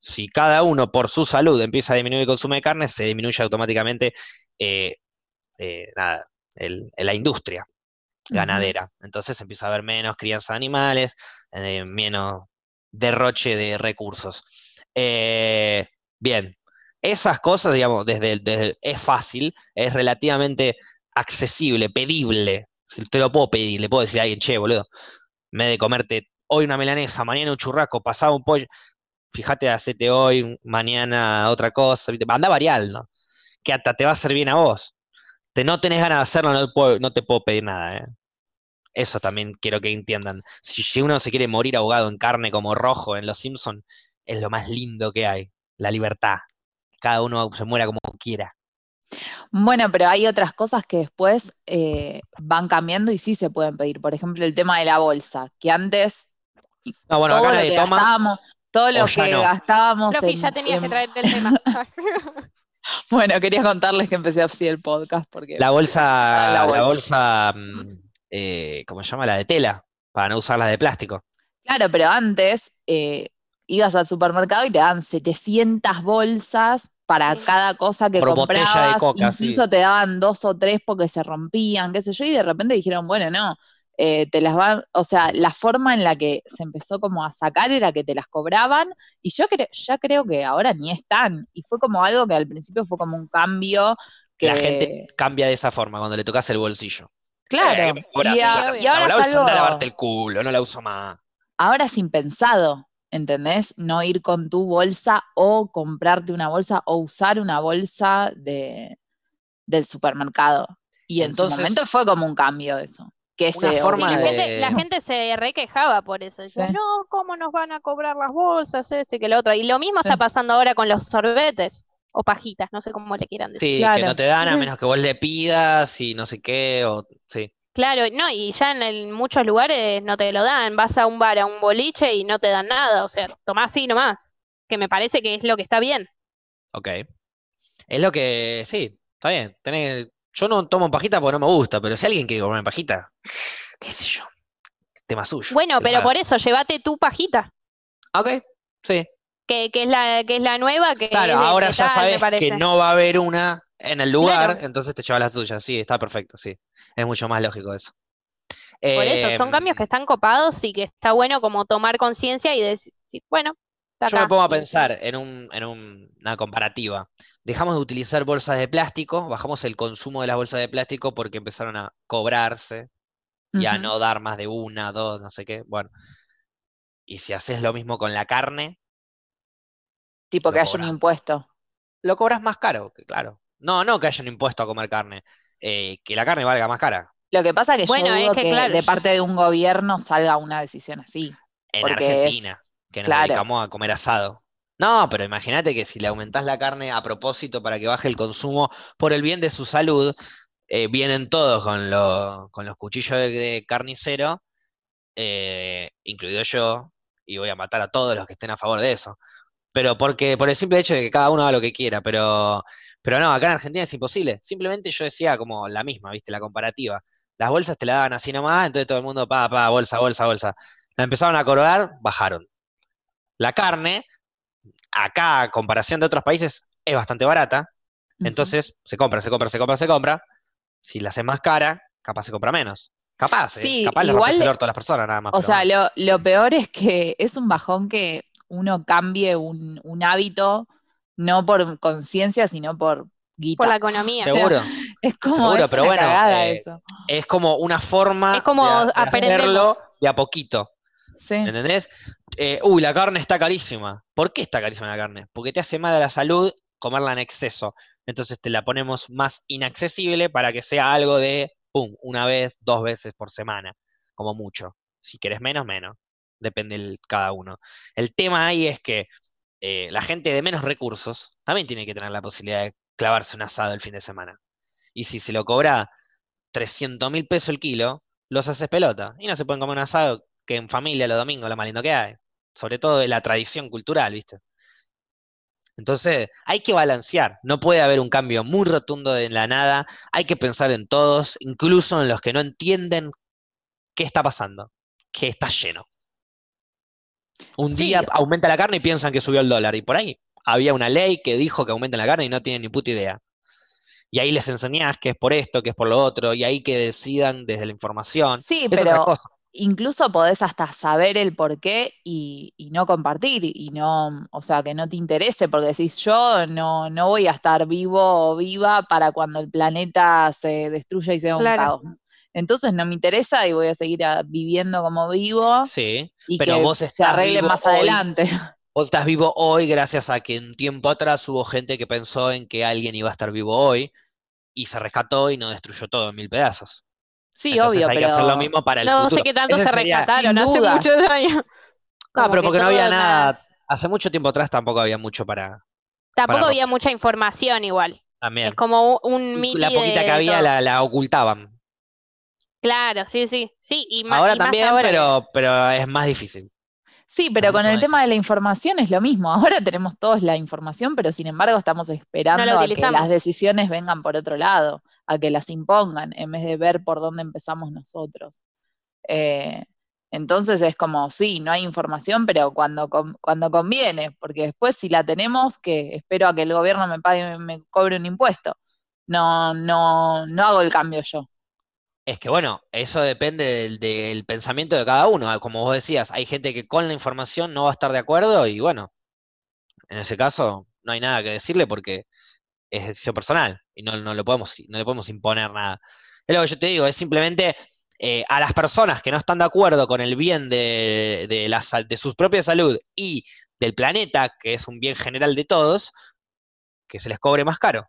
si cada uno por su salud empieza a disminuir el consumo de carne, se disminuye automáticamente eh, eh, nada, el- la industria ganadera. Entonces empieza a haber menos crianza de animales, eh, menos derroche de recursos. Bien, esas cosas, digamos, desde, desde es fácil, es relativamente accesible, pedible. Si Te lo puedo pedir, le puedo decir a alguien, che, boludo, me de comerte hoy una milanesa, mañana un churrasco, pasado un pollo, fíjate, hacete hoy, mañana otra cosa, anda variando, que hasta te va a hacer bien a vos. Te no tenés ganas de hacerlo, no, no te puedo pedir nada, ¿eh? Eso también quiero que entiendan. Si, si uno se quiere morir ahogado en carne como rojo en Los Simpson, es lo más lindo que hay, la libertad. Cada uno se muera como quiera. Bueno, pero hay otras cosas que después eh, van cambiando y sí se pueden pedir. Por ejemplo, el tema de la bolsa, que antes No, bueno, todo acá lo que toma. gastábamos, todo lo que no. gastábamos Floppy, en- ya tenías que traerte el tema. Bueno, quería contarles que empecé así el podcast porque La bolsa, la la bolsa. mm, eh, ¿cómo se llama? La de tela, para no usar las de plástico. Claro, pero antes eh, ibas al supermercado y te daban 700 bolsas para cada cosa que Por de comprabas, sí. incluso te daban dos o tres porque se rompían, qué sé yo, y de repente dijeron, bueno, no, eh, te las van, o sea, la forma en la que se empezó como a sacar era que te las cobraban, y yo creo, ya creo que ahora ni están, y fue como algo que al principio fue como un cambio que... La gente cambia de esa forma cuando le tocas el bolsillo. Claro, Eh, y, a- 50 y ahora la es a lavarte el culo, no la uso más. ahora es impensado, ¿entendés? No ir con tu bolsa o comprarte una bolsa o usar una bolsa de, del supermercado. Y en Entonces, su momento fue como un cambio eso. Que una se forma la, de- gente, la gente se requejaba por eso. Decía, Sí. no, ¿cómo nos van a cobrar las bolsas? Este que lo otro. Y lo mismo Sí. está pasando ahora con los sorbetes. o pajitas, no sé cómo le quieran decir. Sí, que no te dan a menos que vos le pidas y no sé qué, o sí. Claro, no, y ya en, el- muchos lugares no te lo dan, vas a un bar, a un boliche y no te dan nada, o sea, tomás así nomás, que me parece que es lo que está bien. Ok. Es lo que, sí, está bien. tenés- yo no tomo pajita porque no me gusta, pero si alguien quiere comer pajita, qué sé yo, tema suyo. Bueno, pero por eso, llévate tu pajita, Ok, sí. que, que es la, que es la nueva, que Claro, ahora ya me sabes que no va a haber una en el lugar, Claro. entonces te llevas las tuyas. Sí, está perfecto, sí. Es mucho más lógico eso. Por eso, son Em, cambios que están copados y que está bueno como tomar conciencia y decir, bueno, está Yo me pongo a pensar en, un, en un- una comparativa. Dejamos de utilizar bolsas de plástico, bajamos el consumo de las bolsas de plástico porque empezaron a cobrarse y a no dar más de una, dos, no sé qué. Bueno, y si haces lo mismo con la carne, Tipo que haya un impuesto. lo cobras más caro, que claro. No, no que haya un impuesto a comer carne, eh, que la carne valga más cara. Lo que pasa es que Bueno, yo es dudo que que claro, de yo- parte de un gobierno salga una decisión así. En es- Argentina, que nos claro. dedicamos a comer asado. No, pero imagínate que si le aumentás la carne a propósito para que baje el consumo por el bien de su salud, eh, vienen todos con, lo- con los cuchillos de, de carnicero, eh, incluido yo, y voy a matar a todos los que estén a favor de eso. Pero porque, por el simple hecho de que cada uno haga lo que quiera, pero, pero no, acá en Argentina es imposible. Simplemente yo decía como la misma, ¿viste? La comparativa. Las bolsas te la daban así nomás, entonces todo el mundo, pa, pa, bolsa, bolsa, bolsa. La empezaron a cobrar, bajaron. La carne, acá, a comparación de otros países, es bastante barata. Entonces, se compra, se compra, se compra, se compra. Si la haces más cara, capaz se compra menos. Capaz, ¿eh? Sí, Capaz le igual- el orto a las personas nada más. O sea, bueno. lo, lo peor es que es un bajón que uno cambie un, un hábito, no por conciencia, sino por guita. por la economía. Seguro. Es como seguro, es pero una bueno, cagada eh, eso. Es como una forma Es como de, a- de hacerlo de a poquito. Sí. ¿Entendés? Eh, uy, la carne está carísima. ¿Por qué está carísima la carne? Porque te hace mal a la salud comerla en exceso. Entonces te la ponemos más inaccesible para que sea algo de, pum, una vez, dos veces por semana, como mucho. Si quieres menos, menos. Depende el, cada uno. El tema ahí es que eh, la gente de menos recursos también tiene que tener la posibilidad de clavarse un asado el fin de semana. Y si se lo cobra 300 mil pesos el kilo, los haces pelota. Y no se pueden comer un asado que en familia los domingos lo más lindo que hay. Sobre todo de la tradición cultural, ¿viste? Entonces, hay que balancear. No puede haber un cambio muy rotundo de la nada. Hay que pensar en todos, incluso en los que no entienden qué está pasando, que está lleno. Un Sí. día aumenta la carne y piensan que subió el dólar. Y por ahí había una ley que dijo que aumenten la carne y no tienen ni puta idea. Y ahí les enseñás que es por esto, que es por lo otro, y ahí que decidan desde la información. Sí, Es otra pero cosa. incluso podés hasta saber el por qué y, y no compartir, y no, o sea, que no te interese, porque decís, yo no, no voy a estar vivo o viva para cuando el planeta se destruya y sea un Claro. caos. Entonces no me interesa y voy a seguir ah, viviendo como vivo Sí, y pero que vos se estás arregle vivo más hoy. adelante. Vos estás vivo hoy gracias a que un tiempo atrás hubo gente que pensó en que alguien iba a estar vivo hoy y se rescató y no destruyó todo en mil pedazos. Sí, Entonces obvio, hay que hacer lo mismo para el No futuro. sé qué tanto Ese se sería- rescataron hace muchos años. No, pero que porque no había nada. más- Hace mucho tiempo atrás tampoco había mucho para Tampoco para- había mucha información igual. también. Es como un, miti la poquita de- que de había la, la ocultaban. Claro, sí, sí. Sí, y ma- Ahora y más también, ahora que- pero, pero es más difícil. Sí, pero con el tema de la información es lo mismo. Ahora tenemos todos la información, pero sin embargo estamos esperando a que las decisiones vengan por otro lado, a que las impongan, en vez de ver por dónde empezamos nosotros. Eh, entonces es como, sí, no hay información, pero cuando, con- cuando conviene, porque después si la tenemos, que espero a que el gobierno me pague, me cobre un impuesto. No, no, no hago el cambio yo. Es que bueno, eso depende del, pensamiento de cada uno. Como vos decías, hay gente que con la información no va a estar de acuerdo y bueno, en ese caso no hay nada que decirle porque es decisión personal y no, no, lo podemos, no le podemos imponer nada. Es lo que yo te digo, es simplemente eh, a las personas que no están de acuerdo con el bien de, de, la, de su propia salud y del planeta, que es un bien general de todos, que se les cobre más caro.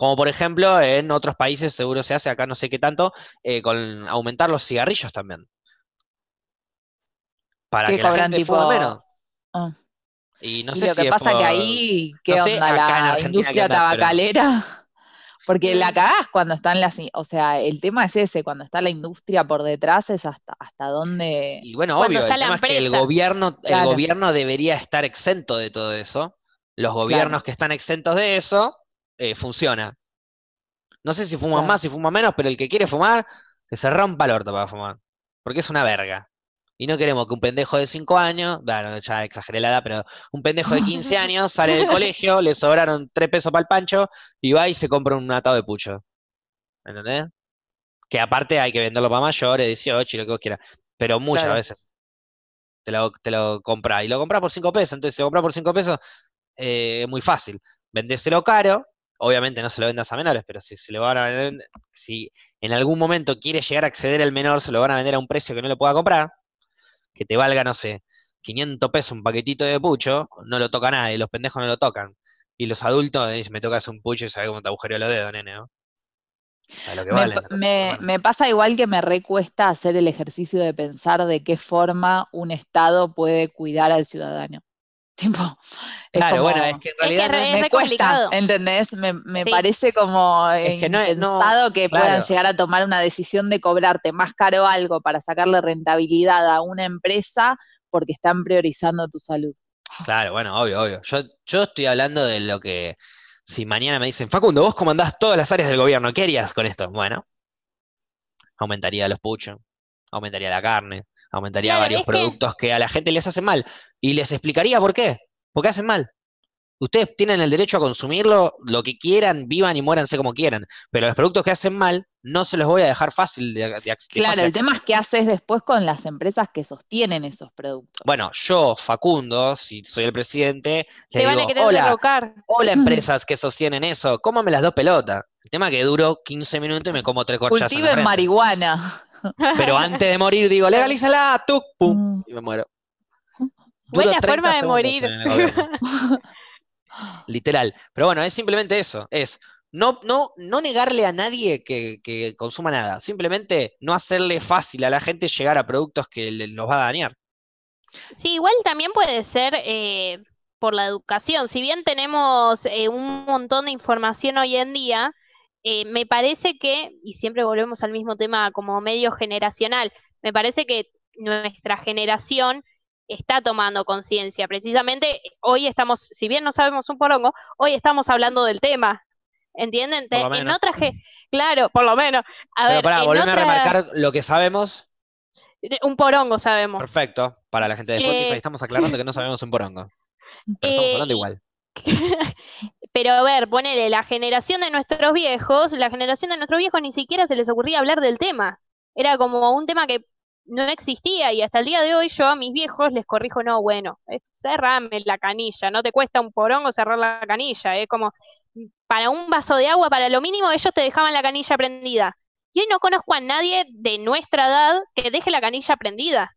Como por ejemplo, en otros países seguro se hace, acá no sé qué tanto, eh, con aumentar los cigarrillos también. Para ¿Qué que la cobran gente tipo- fume menos. Ah. Y no y sé lo si que es pasa que por- ahí, ¿qué no onda la industria pero- tabacalera? Porque la Mm. cagás cuando están las, i- o sea, el tema es ese, cuando está la industria por detrás es hasta, hasta dónde, Y bueno, Cuando obvio, el tema es que el gobierno, el Claro. gobierno debería estar exento de todo eso. Los gobiernos que están exentos de eso, eh, funciona. No sé si fuman Claro. más, si fuman menos, pero el que quiere fumar, que se rompa el orto para fumar. Porque es una verga. Y no queremos que un pendejo de 5 años, bueno, ya exageré la edad, pero un pendejo de 15 años sale del colegio, le sobraron 3 pesos para el pancho y va y se compra un atado de pucho. ¿Entendés? Que aparte hay que venderlo para mayores, 18 y lo que vos quieras. Pero muchas Claro. veces te lo, te lo compras. Y lo compras por 5 pesos. Entonces, si lo compras por 5 pesos, eh, es muy fácil. Vendéselo caro. Obviamente no se lo vendas a menores, pero si se lo van a vender, si en algún momento quiere llegar a acceder al menor, se lo van a vender a un precio que no lo pueda comprar, que te valga, no sé, 500 pesos un paquetito de pucho, no lo toca nadie, los pendejos no lo tocan. Y los adultos, eh, me tocas un pucho y sabes cómo te agujereó los dedos, nene, ¿no? Lo que Me, me pasa igual que me recuesta hacer el ejercicio de pensar de qué forma un Estado puede cuidar al ciudadano. Tipo, Claro, bueno, es que en que realidad es- es me cuesta, complicado. ¿entendés? Me, me Sí. parece como Es que no es- no, que puedan llegar a tomar una decisión de cobrarte más caro algo para sacarle rentabilidad a una empresa porque están priorizando tu salud. Claro, bueno, obvio, obvio. Yo, yo estoy hablando de lo que, si mañana me dicen, Facundo, vos comandás todas las áreas del gobierno, ¿qué harías con esto? Bueno, aumentaría los puchos, aumentaría la carne, aumentaría Claro, varios que- productos que a la gente les hacen mal. Y les explicaría por qué. ¿Por qué hacen mal? Ustedes tienen el derecho a consumirlo, lo que quieran, vivan y muéranse como quieran. Pero los productos que hacen mal, no se los voy a dejar fácil de, de Claro, fácil el tema es qué haces después con las empresas que sostienen esos productos. Bueno, yo, Facundo, si soy el presidente, le Te van a digo, querer hola, derrocar. Hola, empresas que sostienen eso, ¿cómo me las dos pelotas? El tema que duró 15 minutos y me como tres la Cultiven marihuana. Pero antes de morir digo, legalízala, tú, pum, Mm. y me muero. Duro Buena 30 forma de morir. Literal. Pero bueno, es simplemente eso. Es no, no, no negarle a nadie que, que consuma nada. Simplemente no hacerle fácil a la gente llegar a productos que le- los va a dañar. Sí, igual también puede ser eh, por la educación. Si bien tenemos eh, un montón de información hoy en día, eh, me parece que, y siempre volvemos al mismo tema como medio generacional, me parece que nuestra generación está tomando conciencia. Precisamente hoy estamos, si bien no sabemos un porongo, hoy estamos hablando del tema. ¿Entienden? Por lo en otra claro, por lo menos. A Pero ver, pará, en volveme a otra- remarcar lo que sabemos. un porongo sabemos. Perfecto. Para la gente de Spotify Eh, estamos aclarando que no sabemos un porongo. Pero estamos Eh, hablando igual. Pero a ver, ponele, la generación de nuestros viejos, la generación de nuestros viejos ni siquiera se les ocurría hablar del tema. Era como un tema que no existía y hasta el día de hoy yo a mis viejos les corrijo, no, bueno, eh, cerrame la canilla, no te cuesta un porongo cerrar la canilla, es como para un vaso de agua, para lo mínimo ellos te dejaban la canilla prendida. Y hoy no conozco a nadie de nuestra edad que deje la canilla prendida.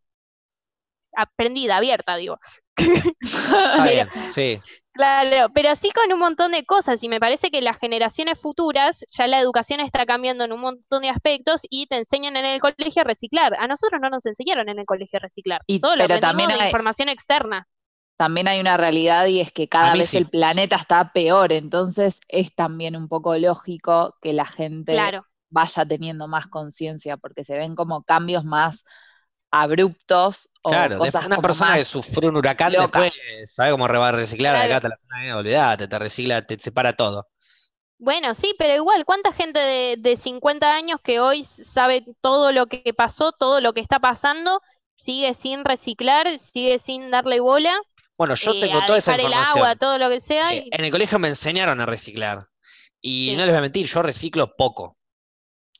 Ah, prendida, abierta, digo. Está bien, sí. Claro, pero así con un montón de cosas y me parece que las generaciones futuras ya la educación está cambiando en un montón de aspectos y te enseñan en el colegio a reciclar. A nosotros no nos enseñaron en el colegio a reciclar. Y- Todo lo pero también de hay- información externa. También hay una realidad y es que cada vez sí. el planeta está peor, entonces es también un poco lógico que la gente Claro, vaya teniendo más conciencia, porque se ven como cambios más abruptos o Claro, cosas una como persona que sufrió un huracán loca. después sabe cómo va a reciclar de acá Claro. hasta la que viene, olvídate, te recicla, te separa todo. bueno, sí, pero igual, ¿cuánta gente de, de 50 años que hoy sabe todo lo que pasó, todo lo que está pasando, sigue sin reciclar, sigue sin darle bola Bueno, yo eh, tengo a toda esa dejar el información. agua, todo lo que sea? Eh, y- en el colegio me enseñaron a reciclar. Y Sí. no les voy a mentir, yo reciclo poco.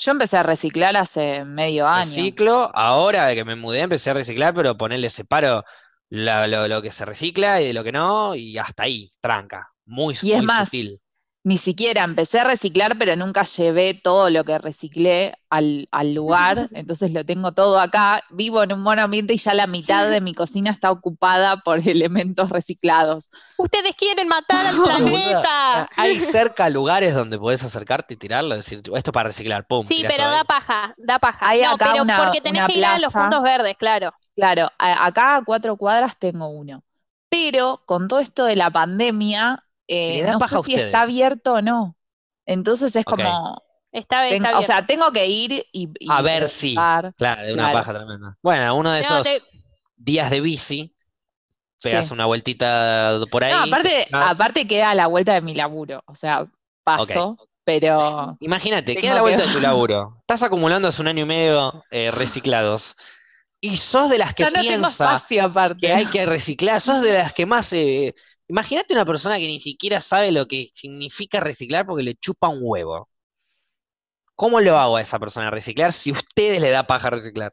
Yo empecé a reciclar hace medio año. Reciclo, ahora de que me mudé empecé a reciclar, pero ponerle separo la- lo, lo que se recicla y de lo que no, y hasta ahí, tranca. Muy, Y es muy más, sutil. Ni siquiera empecé a reciclar, pero nunca llevé todo lo que reciclé al, al lugar, entonces lo tengo todo acá. Vivo en un buen ambiente y ya la mitad de mi cocina está ocupada por elementos reciclados. Ustedes quieren matar al planeta. Hay cerca lugares donde podés acercarte y tirarlo, decir, esto es para reciclar, pum. Sí, pero da ahí. paja, da paja. Hay no, acá pero una- porque tenés una que ir a los puntos verdes, claro. Claro, a- acá a cuatro cuadras tengo uno, pero con todo esto de la pandemia, eh, no paja sé si está abierto o no. Entonces es como, Está, ten- está o bien. sea, tengo que ir y, y A ver si. Claro, es una Claro. paja tremenda. Bueno, uno de No, esos te- días de bici, pegas Sí. una vueltita por ahí. No, aparte, vas. aparte queda a la vuelta de mi laburo. O sea, paso, pero Imagínate, Tengo queda a la que- vuelta de tu laburo. Estás acumulando hace un año y medio eh, reciclados. Y sos de las que ya no tengo piensa espacio aparte. que hay que reciclar. Sos de las que más. eh, Imagínate una persona que ni siquiera sabe lo que significa reciclar porque le chupa un huevo. ¿Cómo lo hago a esa persona reciclar si ustedes le da paja reciclar?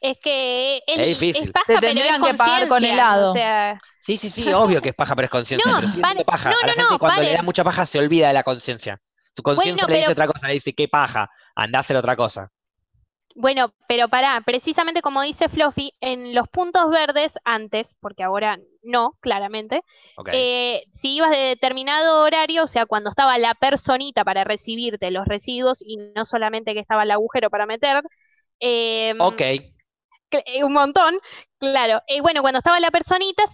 Es que es, Es difícil. paja, Te pero tendrían es que pagar con helado. O sea, Sí, sí, sí, obvio que es paja, pero es conciencia. No, pero paja. no, a la no, gente no, cuando le da mucha paja se olvida de la conciencia. Su conciencia Bueno, le dice pero- otra cosa, le dice, qué paja, andá a hacer otra cosa. Bueno, pero pará, precisamente como dice Fluffy, en los puntos verdes antes, porque ahora no, claramente, eh, si ibas de determinado horario, o sea, cuando estaba la personita para recibirte los residuos y no solamente que estaba el agujero para meter, eh, Ok. eh, un montón, claro. Y bueno, cuando estaba la personita,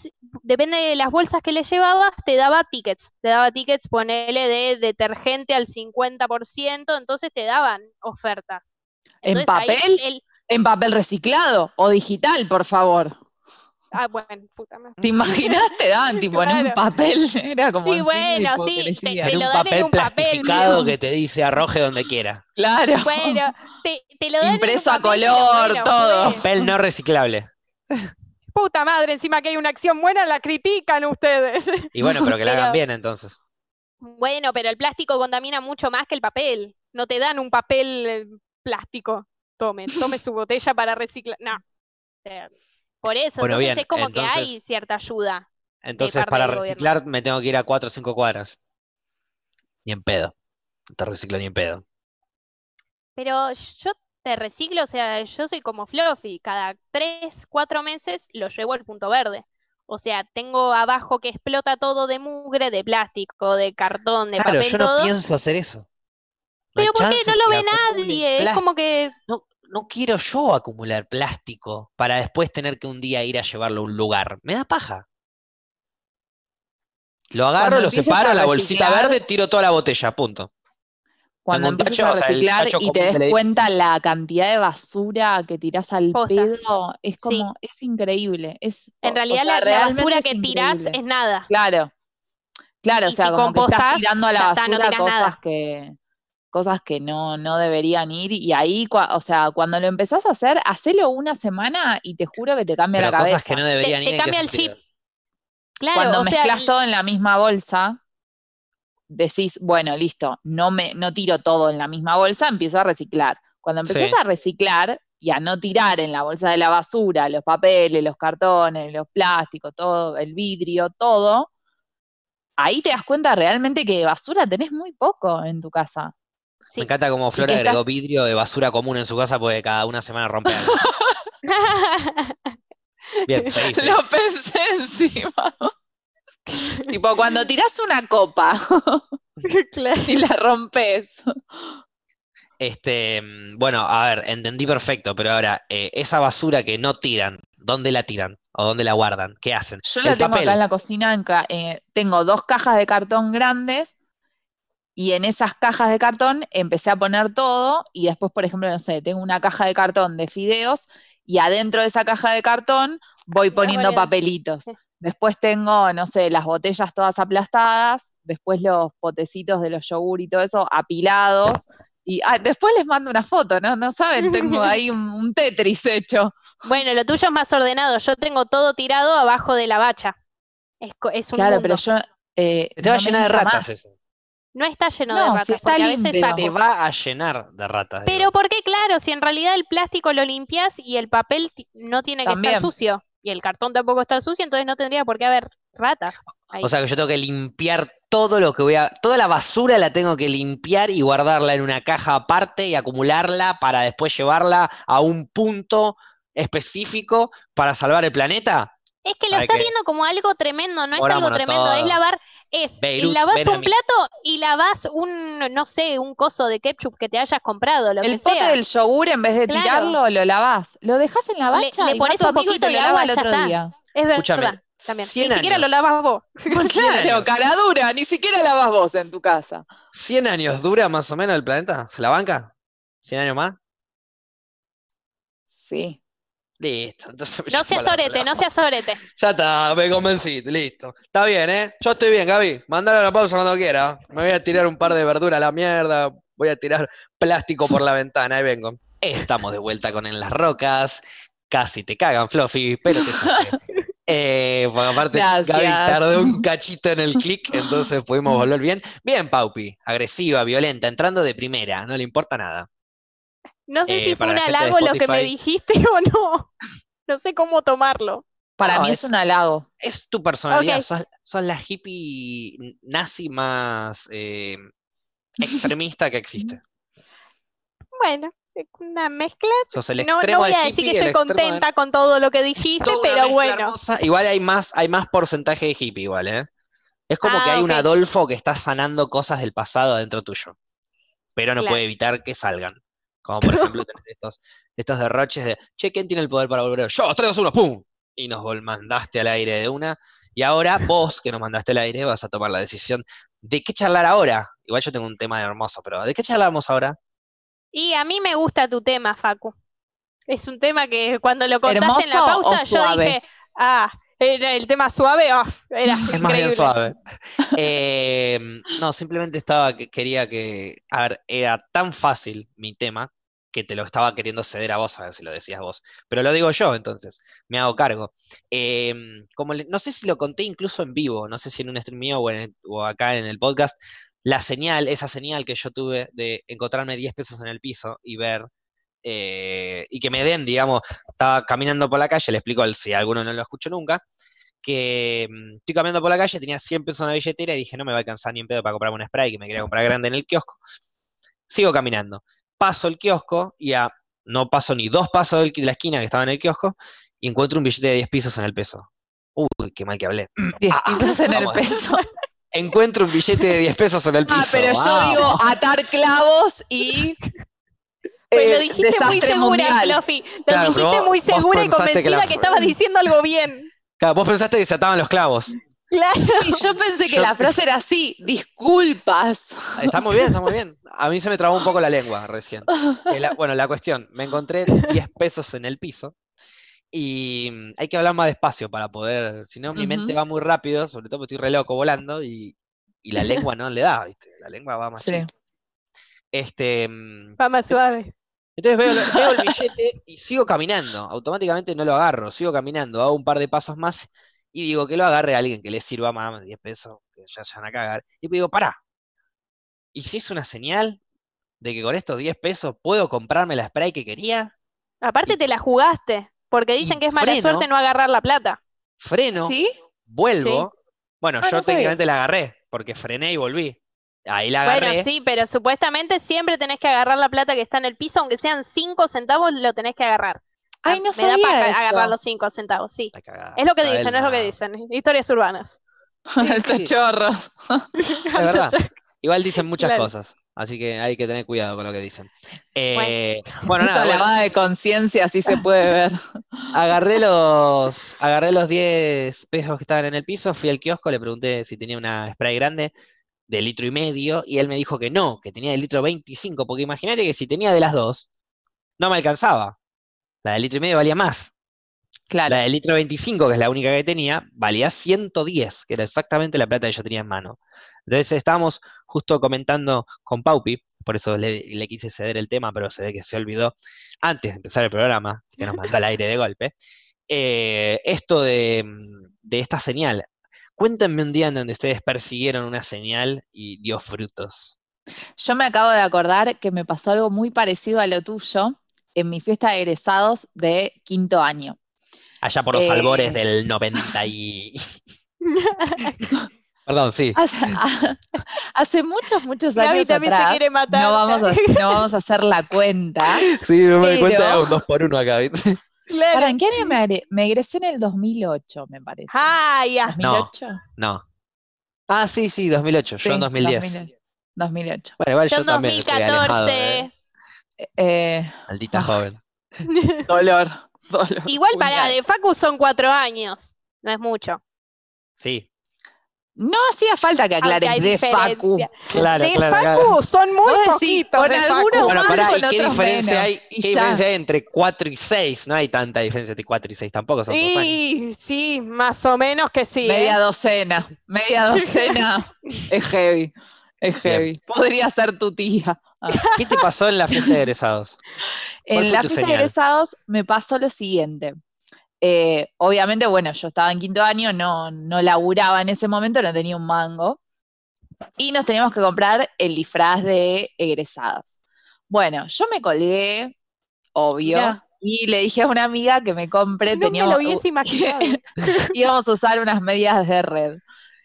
depende de las bolsas que le llevabas, te daba tickets. Te daba tickets, ponele de detergente al 50%, entonces te daban ofertas. ¿En Entonces papel? el- ¿En papel reciclado o digital, por favor? ah, bueno, puta madre. ¿Te imaginas? Te daban tipo en un Claro. papel. Era como Sí, bueno, sí, te lo un dan en papel un papel, plastificado que te dice arroje donde quiera. Claro. Bueno, te, te lo dan en un Impreso a color, bueno, todo. pues. Papel no reciclable. Puta madre, encima que hay una acción buena, la critican ustedes. Y bueno, pero que la hagan Pero- bien entonces. Bueno, pero el plástico contamina mucho más que el papel. No te dan un papel eh, plástico. Tome, tome su botella para reciclar. No. Eh, Por eso, Bueno, entonces bien, es como que hay cierta ayuda. Entonces, para gobierno. reciclar me tengo que ir a 4 o 5 cuadras. Ni en pedo. No te reciclo ni en pedo. Pero yo te reciclo, o sea, yo soy como Fluffy. Cada tres, cuatro meses lo llevo al punto verde. O sea, tengo abajo que explota todo de mugre, de plástico, de cartón, de Claro, papel, yo no todo. pienso hacer eso. No Pero ¿por qué no lo ve nadie? Es como que No, no quiero yo acumular plástico para después tener que un día ir a llevarlo a un lugar. Me da paja. Lo agarro, Cuando lo separo la bolsita verde, tiro toda la botella, punto. Cuando tacho, a o sea, el reciclar y te des cuenta la cantidad de basura que tirás al Posta. pedo, es Sí. como, es increíble. Es, en o realidad sea, la, basura que tirás es nada. Claro, claro, o sea, si como que estás tirando a la no basura tirás cosas nada. que, cosas que no, no deberían ir, y ahí, o sea, cuando lo empezás a hacer, hacelo una semana y te juro que te cambia Pero la cabeza. cosas que no deberían te ir, ¿en qué cambia el sentido? chip. Claro, Cuando mezclas todo en la misma bolsa, decís, bueno, listo, no me, no tiro todo en la misma bolsa, empiezo a reciclar. Cuando empezás Sí. a reciclar y a no tirar en la bolsa de la basura los papeles, los cartones, los plásticos, todo, el vidrio, todo, ahí te das cuenta realmente que de basura tenés muy poco en tu casa. Sí. Me encanta como Flora que estás- agregó vidrio de basura común en su casa porque cada una semana rompe algo. Bien, seguí, seguí. Lo pensé encima. tipo, cuando tirás una copa Claro. y la rompes. Este, bueno, a ver, entendí perfecto, pero ahora, eh, esa basura que no tiran, ¿dónde la tiran? ¿O dónde la guardan? ¿Qué hacen? Yo la El tengo papel. acá en la cocina, en ca- eh, tengo dos cajas de cartón grandes y en esas cajas de cartón empecé a poner todo y después, por ejemplo, no sé, tengo una caja de cartón de fideos y adentro de esa caja de cartón voy poniendo papelitos. Después tengo, no sé, las botellas todas aplastadas, después los potecitos de los yogur y todo eso apilados. Y ah, después les mando una foto, ¿no? No saben, tengo ahí un, un Tetris hecho. Bueno, lo tuyo es más ordenado. Yo tengo todo tirado abajo de la bacha. Es, es un Claro, mundo. pero yo. eh, Te va a no me llenar de ratas más. eso. No está lleno No, de si ratas, está porque a veces limpio. saco. Te va a llenar de ratas. Pero digo. ¿por qué? Claro, si en realidad el plástico lo limpias y el papel no tiene que También. estar sucio y el cartón tampoco está sucio, entonces no tendría por qué haber ratas. ahí. O sea que yo tengo que limpiar todo lo que voy a. Toda la basura la tengo que limpiar y guardarla en una caja aparte y acumularla para después llevarla a un punto específico para salvar el planeta. es que lo está que- viendo como algo tremendo, no es algo tremendo, es lavar, es Beirut, lavas un plato y lavas un, no sé, un coso de ketchup que te hayas comprado, lo El que pote sea. del yogur, en vez de Claro. tirarlo, lo lavás. Lo dejas en la bacha le y pones un y poquito te de lo lava agua el y ya otro está. día. Es Escúchame, verdad, también. Ni 100 siquiera lo lavas vos. Claro, cara dura, ni siquiera lavas vos en tu casa. ¿100 años dura más o menos el planeta? ¿Se la banca? ¿100 años más? Sí. Listo, entonces No seas sorete, no seas sorete. Ya está, me convenciste, listo. Está bien, ¿eh? Yo estoy bien, Gaby. Mandale la pausa cuando quiera. Me voy a tirar un par de verduras a la mierda. Voy a tirar plástico por la ventana. Ahí vengo. Estamos de vuelta con En las Rocas. Casi te cagan, Fluffy, pero te saqué. Eh, aparte, Gaby Gracias. tardó un cachito en el clic, entonces pudimos volver bien. Bien, Paupi. Agresiva, violenta, entrando de primera. No le importa nada. No sé Eh, si fue un halago lo que me dijiste o no. No sé cómo tomarlo. Para No, mí es- es un halago. Es tu personalidad, Ok. sos, sos la hippie nazi más eh, extremista que existe. Bueno, es una mezcla. Sos el No, extremo no voy a decir hippie que estoy contenta con todo lo que dijiste, Toda pero bueno. hermosa. Igual hay más, hay más porcentaje de hippie, igual, ¿eh? Es como que Ah, hay un. Adolfo que está sanando cosas del pasado adentro tuyo, pero no Claro. puede evitar que salgan. Como por ejemplo tener estos, estos derroches de, che, ¿quién tiene el poder para volver? Yo, 3, 2, 1, ¡pum! Y nos mandaste al aire de una. Y ahora vos, que nos mandaste al aire, vas a tomar la decisión de qué charlar ahora. Igual yo tengo un tema hermoso, pero ¿de qué charlamos ahora? Y a mí me gusta tu tema, Facu. Es un tema que cuando lo contaste en la ¿Hermoso o pausa, yo dije, ah, era el tema suave, ah, era Es más bien suave. Eh, no, simplemente estaba que quería que. A ver, era tan fácil mi tema que te lo estaba queriendo ceder a vos, a ver si lo decías vos. Pero lo digo yo, entonces, me hago cargo. Em, como le- no sé si lo conté incluso en vivo, no sé si en un stream mío o, en o acá en el podcast, la señal, esa señal que yo tuve de encontrarme 10 pesos en el piso y ver. Eh, y que me den, digamos, estaba caminando por la calle, le explico si alguno no lo escuchó nunca, que mm, estoy caminando por la calle, tenía 100 pesos en la billetera y dije, no me va a alcanzar ni en pedo para comprarme un spray que me quería comprar grande en el kiosco. Sigo caminando. Paso el kiosco y a, no paso ni dos pasos de la esquina que estaba en el kiosco y encuentro un billete de 10 pesos en el peso. Uy, qué mal que hablé. 10 Ah, pisos en el peso. Encuentro un billete de 10 pesos en el piso. Ah, pero yo digo atar clavos y. Pues lo eh, dijiste muy segura, mundial. Fluffy. Lo Claro, pero dijiste vos- muy segura y que convencida la- que, estabas diciendo algo bien. Claro, vos pensaste que se ataban los clavos. Claro. Sí, yo pensé que Yo- la frase era así, disculpas. Está muy bien, está muy bien. A mí se me trabó un poco la lengua recién. Eh, la- bueno, la cuestión, me encontré 10 pesos en el piso y mm, hay que hablar más despacio para poder, si no mi mente va muy rápido, sobre todo porque estoy re loco volando y, y la lengua no le da, ¿viste? La lengua va más Sí. Este, mm, Va más suave. Entonces veo, el billete y sigo caminando, automáticamente no lo agarro, sigo caminando, hago un par de pasos más y digo que lo agarre a alguien que le sirva más, 10 pesos, que ya se van a cagar. Y digo, pará, ¿y si es una señal de que con estos 10 pesos puedo comprarme la spray que quería? Aparte te la jugaste, porque dicen que es mala freno. suerte no agarrar la plata. Freno, ¿Sí? vuelvo. Bueno, Ah, yo no técnicamente la agarré, porque frené y volví. Ahí la agarré. Bueno, sí, pero supuestamente siempre tenés que agarrar la plata que está en el piso, aunque sean cinco centavos, lo tenés que agarrar. Ay, Ah, no Me da paja eso. agarrar los cinco centavos, sí. Cagada, Es lo que Isabel, dicen, es lo que no. dicen. Historias urbanas. Altos sí. chorros. Es verdad. Igual dicen muchas Claro. cosas, así que hay que tener cuidado con lo que dicen. Eh, bueno, Esa nada, bueno, de conciencia sí se puede ver. agarré los, agarré los 10 pesos que estaban en el piso, fui al kiosco, le pregunté si tenía una spray grande de litro y medio, y él me dijo que no, que tenía de litro 25, porque imagínate que si tenía de las dos, no me alcanzaba. La de litro y medio valía más. Claro. La de litro 25, que es la única que tenía, valía 110, que era exactamente la plata que yo tenía en mano. Entonces estábamos justo comentando con Paupi, por eso le, le quise ceder el tema, pero se ve que se olvidó antes de empezar el programa, que nos mandó al aire de golpe. eh, esto de, de esta señal. Cuéntenme un día en donde ustedes persiguieron una señal y dio frutos. Yo me acabo de acordar que me pasó algo muy parecido a lo tuyo en mi fiesta de egresados de quinto año. Allá por los Eh. albores del 90 y... Perdón, sí. Hace, hace muchos, muchos Gaby años también te atrás, quiere matar. no vamos, a, no vamos a hacer la cuenta. Sí, no me di cuenta, pero- era un 2 por 1 acá, ¿viste? Claro. ¿Para en qué año me, agre- me egresé en el 2008, me parece? Ah, ya. No. ¿2008? No. Ah, sí, sí, 2008, yo en Sí, 2010. 2000 2008. Bueno, igual Yo yo, en también estoy alejado, 2014. ¿eh? Eh, Maldita Ah. joven. dolor, dolor. Igual para de Facu son cuatro años. no es mucho. Sí, No hacía falta que aclares de Facu. claro, de claro. claro. Facu son muy decís, poquitos con de Facu. Bueno, más, pará, ¿y qué diferencia hay? y ¿Qué ya. diferencia hay entre 4 y 6? No hay tanta diferencia entre 4 y 6, tampoco son dos años. Sí, sí, más o menos que sí. Media ¿eh? docena, media docena es heavy, es heavy. Podría ser tu tía. Ah. ¿Qué te pasó en la fiesta de egresados? ¿Cuál En la fiesta de egresados me pasó lo siguiente. Eh, obviamente, bueno, yo estaba en quinto año, no, no laburaba en ese momento, no tenía un mango. Y nos teníamos que comprar el disfraz de egresados. Bueno, yo me colgué, obvio, y le dije a una amiga que me compre, No me teníamos, lo hubiese imaginado. íbamos a usar unas medias de red.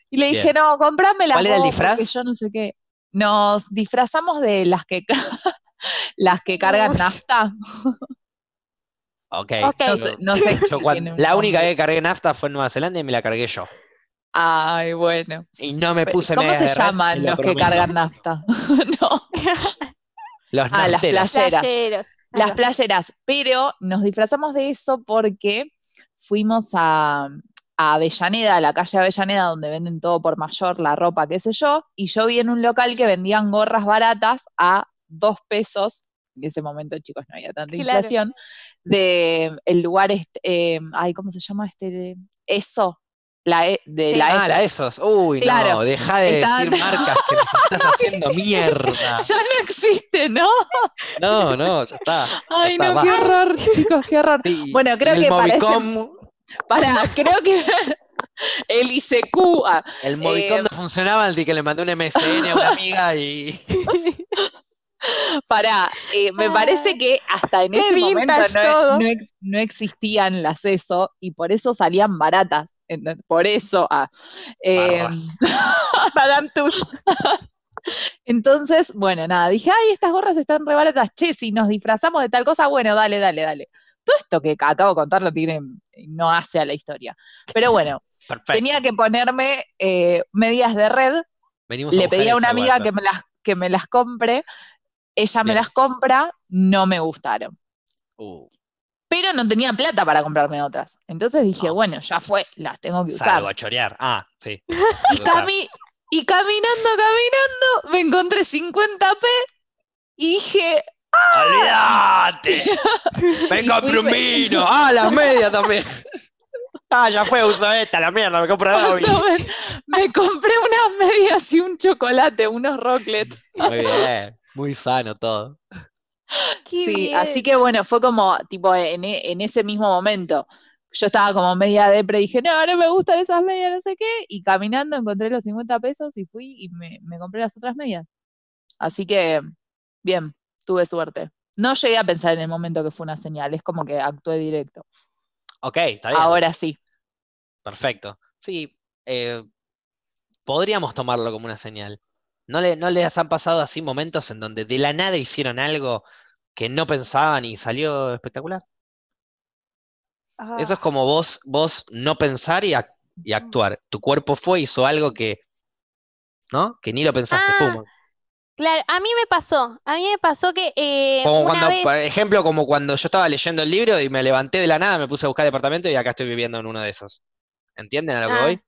Y le dije, Bien. no, comprámelas ¿Cuál era el disfraz? yo no sé qué. Nos disfrazamos de las que, las que cargan nafta. Ok. Ok. No sé, no sé si la única nombre. que cargué nafta fue en Nueva Zelanda y me la cargué yo. Ay, bueno. Y no me puse ¿Cómo se llaman los que cargan nafta? no, Los Ah, las playeras. Playeros. Las playeras. Pero nos disfrazamos de eso porque fuimos a, a Avellaneda, a la calle Avellaneda, donde venden todo por mayor, la ropa, qué sé yo, y yo vi en un local que vendían gorras baratas a dos pesos. En ese momento, chicos, no había tanta Claro. inflación. De el lugar, este, eh, ay, ¿cómo se llama este? Eso, la E- de Sí. la Ah, ESO. la esos. Uy, Claro. no, deja de decir marcas que nos estás haciendo mierda. Ya no existe, ¿no? No, no, ya está. Ay, está, no, qué horror, chicos, qué horror. Sí, Bueno, creo el que para Movicom, Para, creo que el ICQ, ah, el Movicom eh, no funcionaba, el de que le mandé un MSN a una amiga y. para, eh, me parece Ay, que hasta en qué ese momento vintage no, existían las ESO y por eso salían baratas. Por eso. ah. Eh. Madame Tuss. entonces, bueno, nada, dije, ay, estas gorras están re baratas. Che, si nos disfrazamos de tal cosa, bueno, dale, dale, dale. Todo esto que acabo de contar lo tiene, no hace a la historia. Pero bueno, Perfecto. tenía que ponerme eh, medias de red Venimos le pedí a una amiga que me las, que me las compre, ella me Bien. las compra, no me gustaron. Uh, Pero no tenía plata para comprarme otras. Entonces dije, No. bueno, ya fue, las tengo que usar. salgo a chorear. Ah, sí. Y, cami- y caminando, caminando, me encontré 50p y dije, ¡Olvídate! Me compré un vino. ¡Ah, las medias también! ¡Ah, ya fue! Uso esta, la mierda, me ver, me compré unas medias y un chocolate, unos rocklets. Muy bien, muy sano todo. Qué Sí, bien. así que bueno, fue como, tipo, en, e- en ese mismo momento. Yo estaba como media depre y dije, no, no me gustan esas medias, no sé qué. Y caminando encontré los 50 pesos y fui y me, me compré las otras medias. Así que, bien, tuve suerte. No llegué a pensar en el momento que fue una señal, es como que actué directo. Ok, está bien. Ahora sí. Perfecto. Sí, eh, podríamos tomarlo como una señal. ¿No, le, ¿No les han pasado así momentos en donde de la nada hicieron algo que no pensaban y salió espectacular? Ah, Eso es como vos, vos no pensar y, y actuar. Tu cuerpo fue, hizo algo que, ¿no? Que ni lo pensaste, Ah, pum. Claro, a mí me pasó, a mí me pasó que eh, Como una cuando, vez, por ejemplo, como cuando yo estaba leyendo el libro y me levanté de la nada, me puse a buscar departamento y acá estoy viviendo en uno de esos. ¿Entienden a lo que Ah, voy?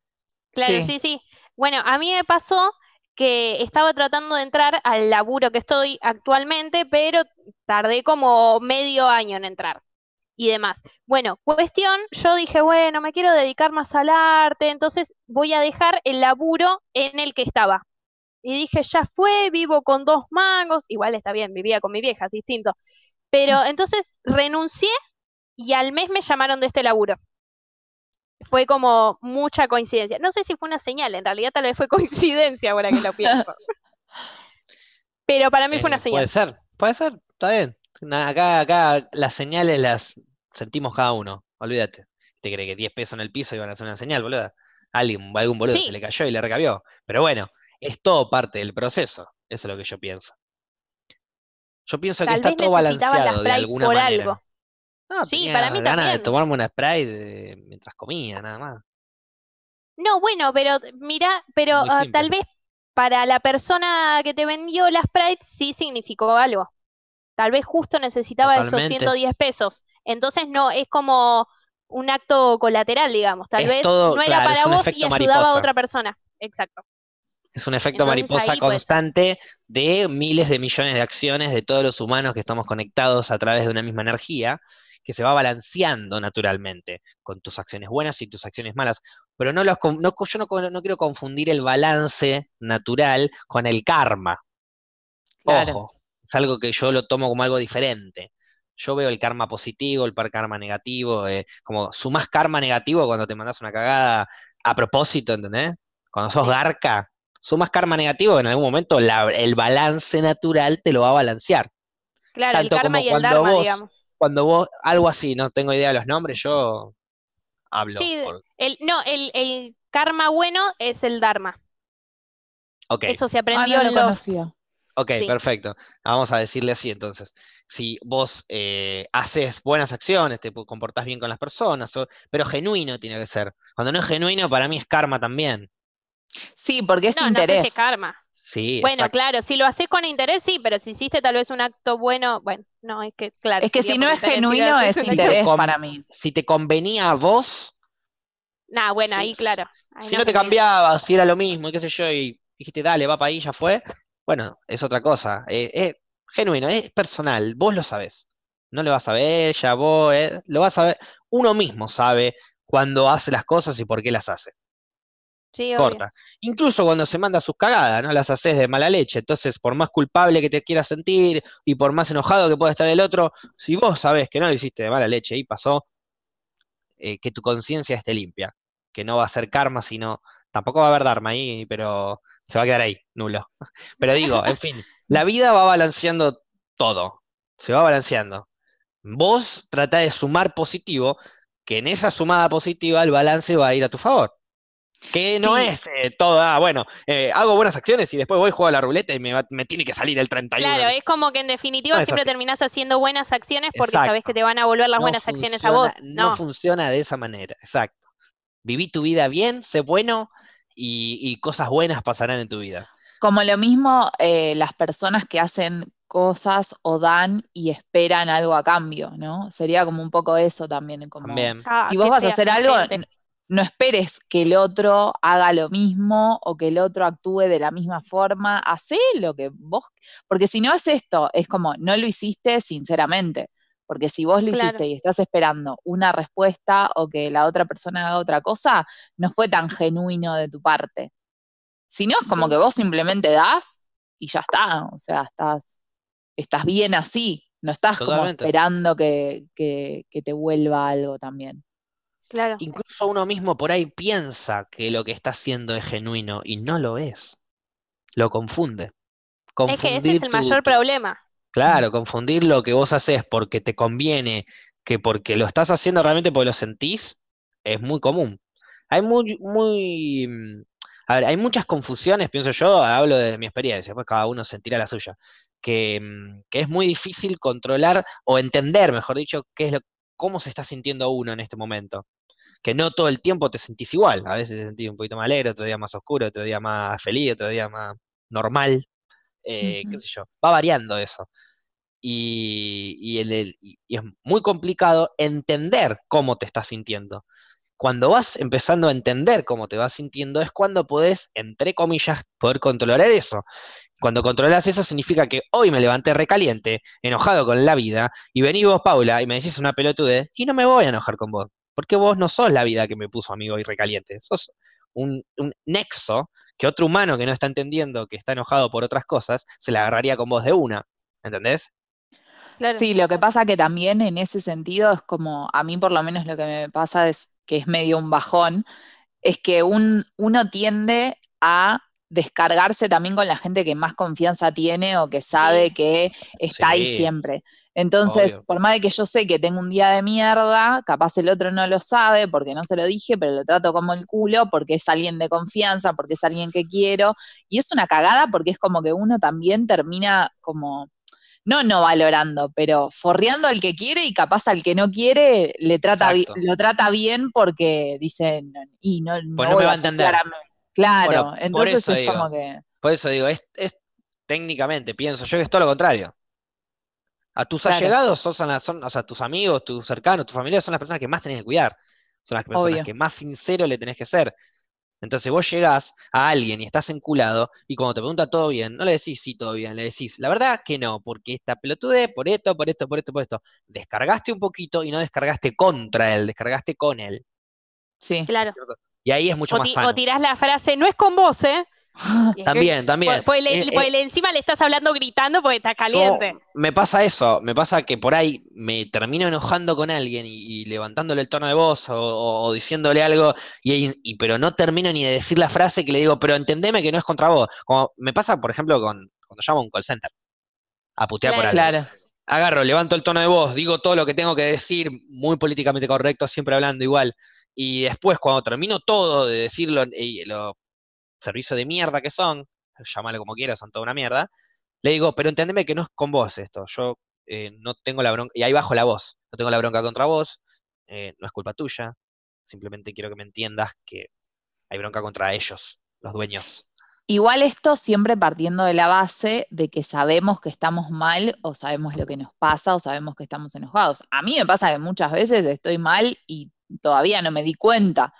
claro, Sí. sí, sí. Bueno, a mí me pasó que estaba tratando de entrar al laburo que estoy actualmente, pero tardé como medio año en entrar y demás. Bueno, cuestión, yo dije, bueno, me quiero dedicar más al arte, entonces voy a dejar el laburo en el que estaba. Y dije, ya fue, vivo con dos mangos, igual está bien, vivía con mi vieja, es distinto. Pero entonces renuncié y al mes me llamaron de este laburo. Fue como mucha coincidencia. No sé si fue una señal, en realidad tal vez fue coincidencia ahora que lo pienso. Pero para mí fue una Eh, señal. Puede ser, puede ser, está bien. Acá, acá las señales las sentimos cada uno, olvídate. ¿Te cree que 10 pesos en el piso iban a hacer una señal, boluda? Alguien, algún boludo Sí. se le cayó y le recabió. Pero bueno, es todo parte del proceso. Eso es lo que yo pienso. Yo pienso que está todo balanceado de alguna por manera. algo. No, Sí, tenía para mí ganas de también. tomarme una Sprite mientras comía, nada más. No, bueno, pero mira, pero ah, tal vez para la persona que te vendió la Sprite sí significó algo. Tal vez justo necesitaba esos Totalmente. 110 pesos. Entonces no, es como un acto colateral, digamos. Tal Es vez todo- no era claro, para vos y ayudaba a otra persona. Exacto. Es un efecto Entonces, mariposa ahí, pues- constante de miles de millones de acciones de todos los humanos que estamos conectados a través de una misma energía, que se va balanceando naturalmente con tus acciones buenas y tus acciones malas. Pero no los, no, yo no, no quiero confundir el balance natural con el karma. Claro. Ojo, es algo que yo lo tomo como algo diferente. Yo veo el karma positivo, el par karma negativo, eh, como sumás karma negativo cuando te mandas una cagada a propósito, ¿entendés? Cuando sos garca, sumas karma negativo, en algún momento la- el balance natural te lo va a balancear. Claro, Tanto el karma como y el cuando dharma, vos- digamos. Cuando vos, algo así, no tengo idea de los nombres, yo hablo. Sí, por- El, no, el, el karma bueno es el dharma. ok. Eso se Ah, aprendió no lo en los... conocía. Ok, Sí. perfecto. Vamos a decirle así entonces. Si vos eh, haces buenas acciones, te comportás bien con las personas, o- pero genuino tiene que ser. Cuando no es genuino, para mí es karma también. Sí, porque es No, no sé si interés. es karma. Sí, Bueno, exacto. claro, si lo haces con interés, sí, pero si hiciste tal vez un acto bueno, bueno, no, es que, claro. es que si no es genuino es con- Si te interés con- para mí. Si te convenía a vos, Nah, bueno, Si- ahí claro. ahí si no te cambiaba, si era lo mismo, y qué sé yo, y dijiste, dale, va para ahí, ya fue, bueno, es otra cosa. Eh, Es genuino, es personal, vos lo sabés. No lo vas a ver ella, vos, eh, lo vas a ver. Uno mismo sabe cuando hace las cosas y por qué las hace. Sí, obvio. corta. Incluso cuando se manda sus cagadas, ¿no? Las haces de mala leche. Entonces, por más culpable que te quieras sentir y por más enojado que pueda estar el otro, si vos sabés que no lo hiciste de mala leche y pasó, eh, que tu conciencia esté limpia. Que no va a ser karma, sino. Tampoco va a haber dharma ahí, pero se va a quedar ahí, nulo. Pero digo, en fin, la vida va balanceando todo. Se va balanceando. Vos tratá de sumar positivo, que en esa sumada positiva el balance va a ir a tu favor. Que no Sí. es eh, todo, ah, bueno, eh, hago buenas acciones y después voy, juego a la ruleta y me, va- me tiene que salir el 31. Claro, es como que en definitiva No siempre así. terminás haciendo buenas acciones porque sabés Exacto. que te van a volver las No buenas acciones a vos. No No, funciona de esa manera, exacto. Viví tu vida bien, sé bueno y, y cosas buenas pasarán en tu vida. Como lo mismo eh, las personas que hacen cosas o dan y esperan algo a cambio, ¿no? Sería como un poco eso también, como También. Ah, si vos vas a hacer algo, gente. No esperes que el otro haga lo mismo o que el otro actúe de la misma forma. Hacé lo que vos, porque si no es esto, es como no lo hiciste sinceramente. Porque si vos lo Claro. hiciste y estás esperando una respuesta o que la otra persona haga otra cosa, no fue tan genuino de tu parte. Si no, es como que vos simplemente das y ya está. O sea, estás, estás bien así. No estás como esperando que, que- que te vuelva algo también. Claro. Incluso uno mismo por ahí piensa que lo que está haciendo es genuino y no lo es. Lo confunde. Es que ese es el tu- mayor problema. Claro, confundir lo que vos haces porque te conviene, que porque lo estás haciendo realmente porque lo sentís, es muy común. Hay muy, muy, mm, a ver, hay muchas confusiones, pienso yo, hablo de mi experiencia, pues cada uno sentirá la suya, que, mm, que es muy difícil controlar o entender, mejor dicho, qué es lo, cómo se está sintiendo uno en este momento. Que no todo el tiempo te sentís igual, a veces te sentís un poquito más alegre, otro día más oscuro, otro día más feliz, otro día más normal, eh, qué sé yo, va variando eso. Y, y el- el- y- y es muy complicado entender cómo te estás sintiendo. Cuando vas empezando a entender cómo te vas sintiendo es cuando podés, entre comillas, poder controlar eso. Cuando controlas eso significa que hoy me levanté recaliente, enojado con la vida, y venís vos, Paula, y me decís una pelotude, y no me voy a enojar con vos, porque vos no sos la vida que me puso a mí hoy recaliente, sos un, un nexo que otro humano que no está entendiendo, que está enojado por otras cosas, se la agarraría con vos de una, ¿entendés? Claro. Sí, lo que pasa que también en ese sentido es como, a mí por lo menos lo que me pasa es que es medio un bajón, es que un, uno tiende a descargarse también con la gente que más confianza tiene o que sabe Sí. que está ahí Sí. siempre. Entonces, Obvio. por más de que yo sé que tengo un día de mierda, capaz el otro no lo sabe porque no se lo dije, pero lo trato como el culo porque es alguien de confianza, porque es alguien que quiero. Y es una cagada porque es como que uno también termina como no no valorando, pero forreando al que quiere y capaz al que no quiere le trata lo trata bien porque dicen y no, Pues no me va a entender. a mí". Claro, Bueno, entonces es digo. como que Por eso digo, es, es técnicamente, pienso yo que es todo lo contrario. A tus Claro. allegados son, son, son- o sea, tus amigos, tus cercanos, tus familiares son las personas que más tenés que cuidar. Son las personas Obvio. que más sincero le tenés que ser. Entonces vos llegás a alguien y estás enculado, y cuando te pregunta todo bien, no le decís sí, todo bien, le decís, la verdad que no, porque esta pelotude, por esto, por esto, por esto, por esto. Descargaste un poquito y no descargaste contra él, descargaste con él. Sí. Claro. Y ahí es mucho O, más sano. o tirás la frase, no es con vos, ¿eh? También, también. Pues, le- Eh, pues eh, le- encima le estás hablando gritando porque está caliente. No, me pasa eso, me pasa que por ahí me termino enojando con alguien y, y levantándole el tono de voz o, o- o diciéndole algo, y, y- pero no termino ni de decir la frase que le digo, pero entendeme que no es contra vos. Como me pasa, por ejemplo, con, cuando llamo a un call center a putear por algo. Claro. Agarro, levanto el tono de voz, digo todo lo que tengo que decir, muy políticamente correcto, siempre hablando igual. Y después, cuando termino todo de decirlo, y los servicios de mierda que son, llámalo como quieras, son toda una mierda, le digo, pero entendeme que no es con vos esto, yo eh, no tengo la bronca, y ahí bajo la voz, no tengo la bronca contra vos, eh, no es culpa tuya, simplemente quiero que me entiendas que hay bronca contra ellos, los dueños. Igual esto siempre partiendo de la base de que sabemos que estamos mal o sabemos lo que nos pasa o sabemos que estamos enojados. A mí me pasa que muchas veces estoy mal y todavía no me di cuenta.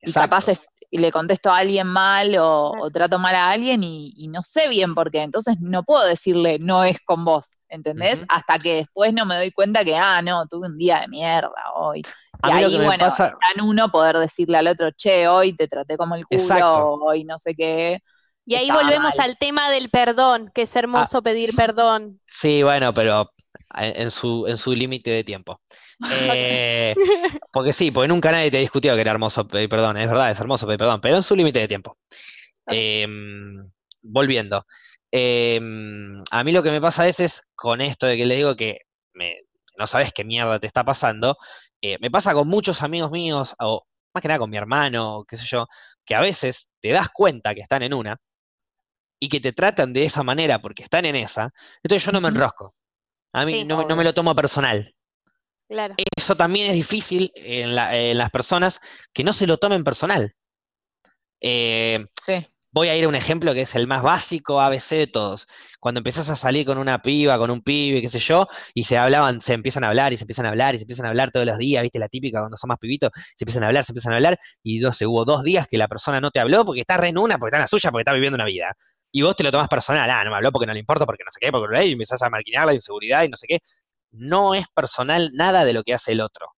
Y capaz le contesto a alguien mal o, o trato mal a alguien y, y no sé bien por qué. Entonces no puedo decirle no es con vos, ¿entendés? Hasta que después no me doy cuenta que, ah, no, tuve un día de mierda hoy. A Y ahí, bueno, pasa- está en uno poder decirle al otro, che, hoy te traté como el culo, Exacto. hoy no sé qué. Y ahí volvemos mal. al tema del perdón, que es hermoso pedir perdón. Sí, bueno, pero en su, en su límite de tiempo. Eh, porque sí, porque nunca nadie te ha discutido que era hermoso perdón, es verdad, es hermoso perdón, pero en su límite de tiempo. Em, volviendo. Em, a mí lo que me pasa a veces con esto de que le digo que me- no sabes qué mierda te está pasando, eh, me pasa con muchos amigos míos, o más que nada con mi hermano, qué sé yo, que a veces te das cuenta que están en una y que te tratan de esa manera porque están en esa, entonces yo no me enrosco. A mí Sí. no, me- no Obvio. me lo tomo personal. Claro. Eso también es difícil en, la- en las personas que no se lo tomen personal. Eh, Sí. voy a ir a un ejemplo que es el más básico ABC de todos. Cuando empezás a salir con una piba, con un pibe, qué sé yo, y se hablaban, se empiezan a hablar y se empiezan a hablar y se empiezan a hablar todos los días, ¿viste? La típica cuando son más pibitos, se empiezan a hablar, se empiezan a hablar, y no sé, hubo dos días que la persona no te habló porque está re en una, porque está en la suya, porque está viviendo una vida. Y vos te lo tomás personal, ah, no me habló porque no le importa, porque no sé qué, porque y empezás a marquinar la inseguridad y no sé qué. No es personal nada de lo que hace el otro.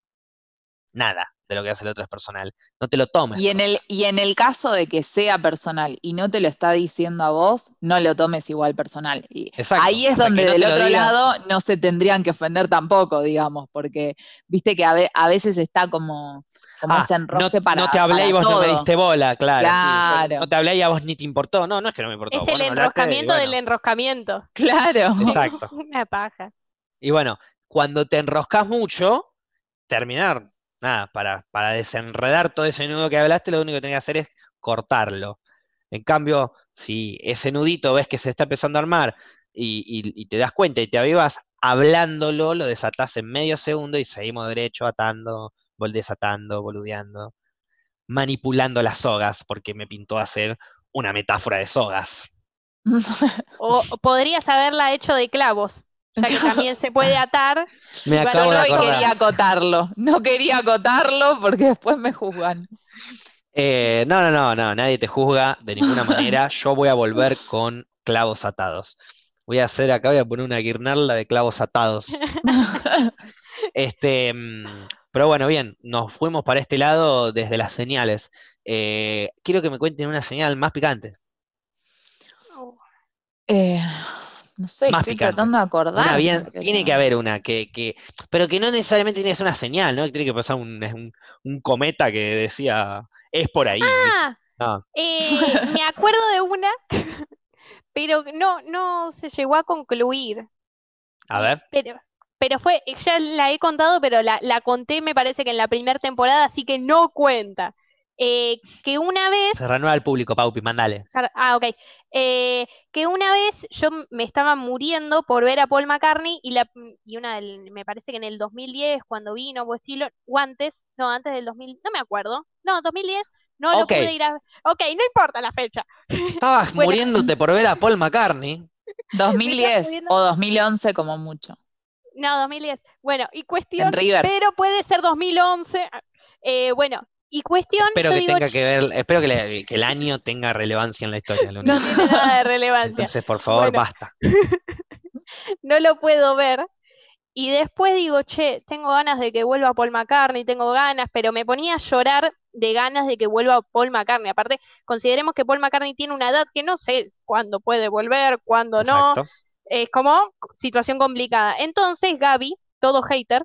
Nada de lo que hace el otro es personal. No te lo tomes. Y en el, y en el caso de que sea personal y no te lo está diciendo a vos, no lo tomes igual personal. Y Exacto, ahí es donde no del otro diga. lado no se tendrían que ofender tampoco, digamos, porque viste que a, ve- a veces está como, como Ah, no, para, no te hablé y vos no me diste bola, claro. sí, Claro. no te hablé y a vos ni te importó. No, no es que no me importó. Es vos el no enroscamiento del enroscamiento. Claro. Exacto. Una paja. Y bueno, cuando te enroscas mucho, terminar, nada, para, para desenredar todo ese nudo que hablaste, lo único que tenés que hacer es cortarlo. En cambio, si ese nudito ves que se está empezando a armar y, y- y te das cuenta y te avivas, hablándolo, lo desatás en medio segundo y seguimos derecho, atando, vol desatando, boludeando, manipulando las sogas, porque me pintó hacer una metáfora de sogas. O podrías haberla hecho de clavos, ya que también se puede atar. Me acabo de no, quería acotarlo, no quería acotarlo porque después me juzgan. Eh, no, no, no, no, nadie te juzga de ninguna manera. Yo voy a volver con clavos atados. Voy a hacer acá, voy a poner una guirnalda de clavos atados. Este, mm, pero bueno, bien, nos fuimos para este lado desde las señales. Eh, quiero que me cuenten una señal más picante. Eh, no sé, Más estoy picante. tratando de acordar. Una bien, tiene que haber una que, que, pero que no necesariamente tiene que ser una señal, ¿no? Tiene que pasar un, un- un cometa que decía, es por ahí. Ah, No. eh, me acuerdo de una, pero no, no se llegó a concluir. A ver. Pero, pero fue, ya la he contado, pero la, la conté me parece que en la primera temporada, así que no cuenta. Eh, que una vez Se renueva al público, Paupi, mandale. Ah, ok. Eh, que una vez yo me estaba muriendo por ver a Paul McCartney y, la, y una del- me parece que en el 2010 cuando vino o estilo, o antes, no, antes del 2000, no me acuerdo, no, 2010, no lo pude ir a, ok, no importa la fecha. Estabas Bueno. muriéndote por ver a Paul McCartney. 2010 viendo- o 2011 como mucho. No, 2010. Bueno, y cuestión, En River. pero puede ser 2011. eh, bueno, y cuestión, Espero que digo, tenga "Ch, que ver, espero que, le- que el año tenga relevancia en la historia. lo no tiene nada de relevancia. Entonces, por favor, Bueno. basta. no lo puedo ver. Y después digo, che, tengo ganas de que vuelva Paul McCartney, tengo ganas, pero me ponía a llorar de ganas de que vuelva Paul McCartney. Aparte, consideremos que Paul McCartney tiene una edad que no sé cuándo puede volver, cuándo no. Es como situación complicada. Entonces, Gaby, todo hater,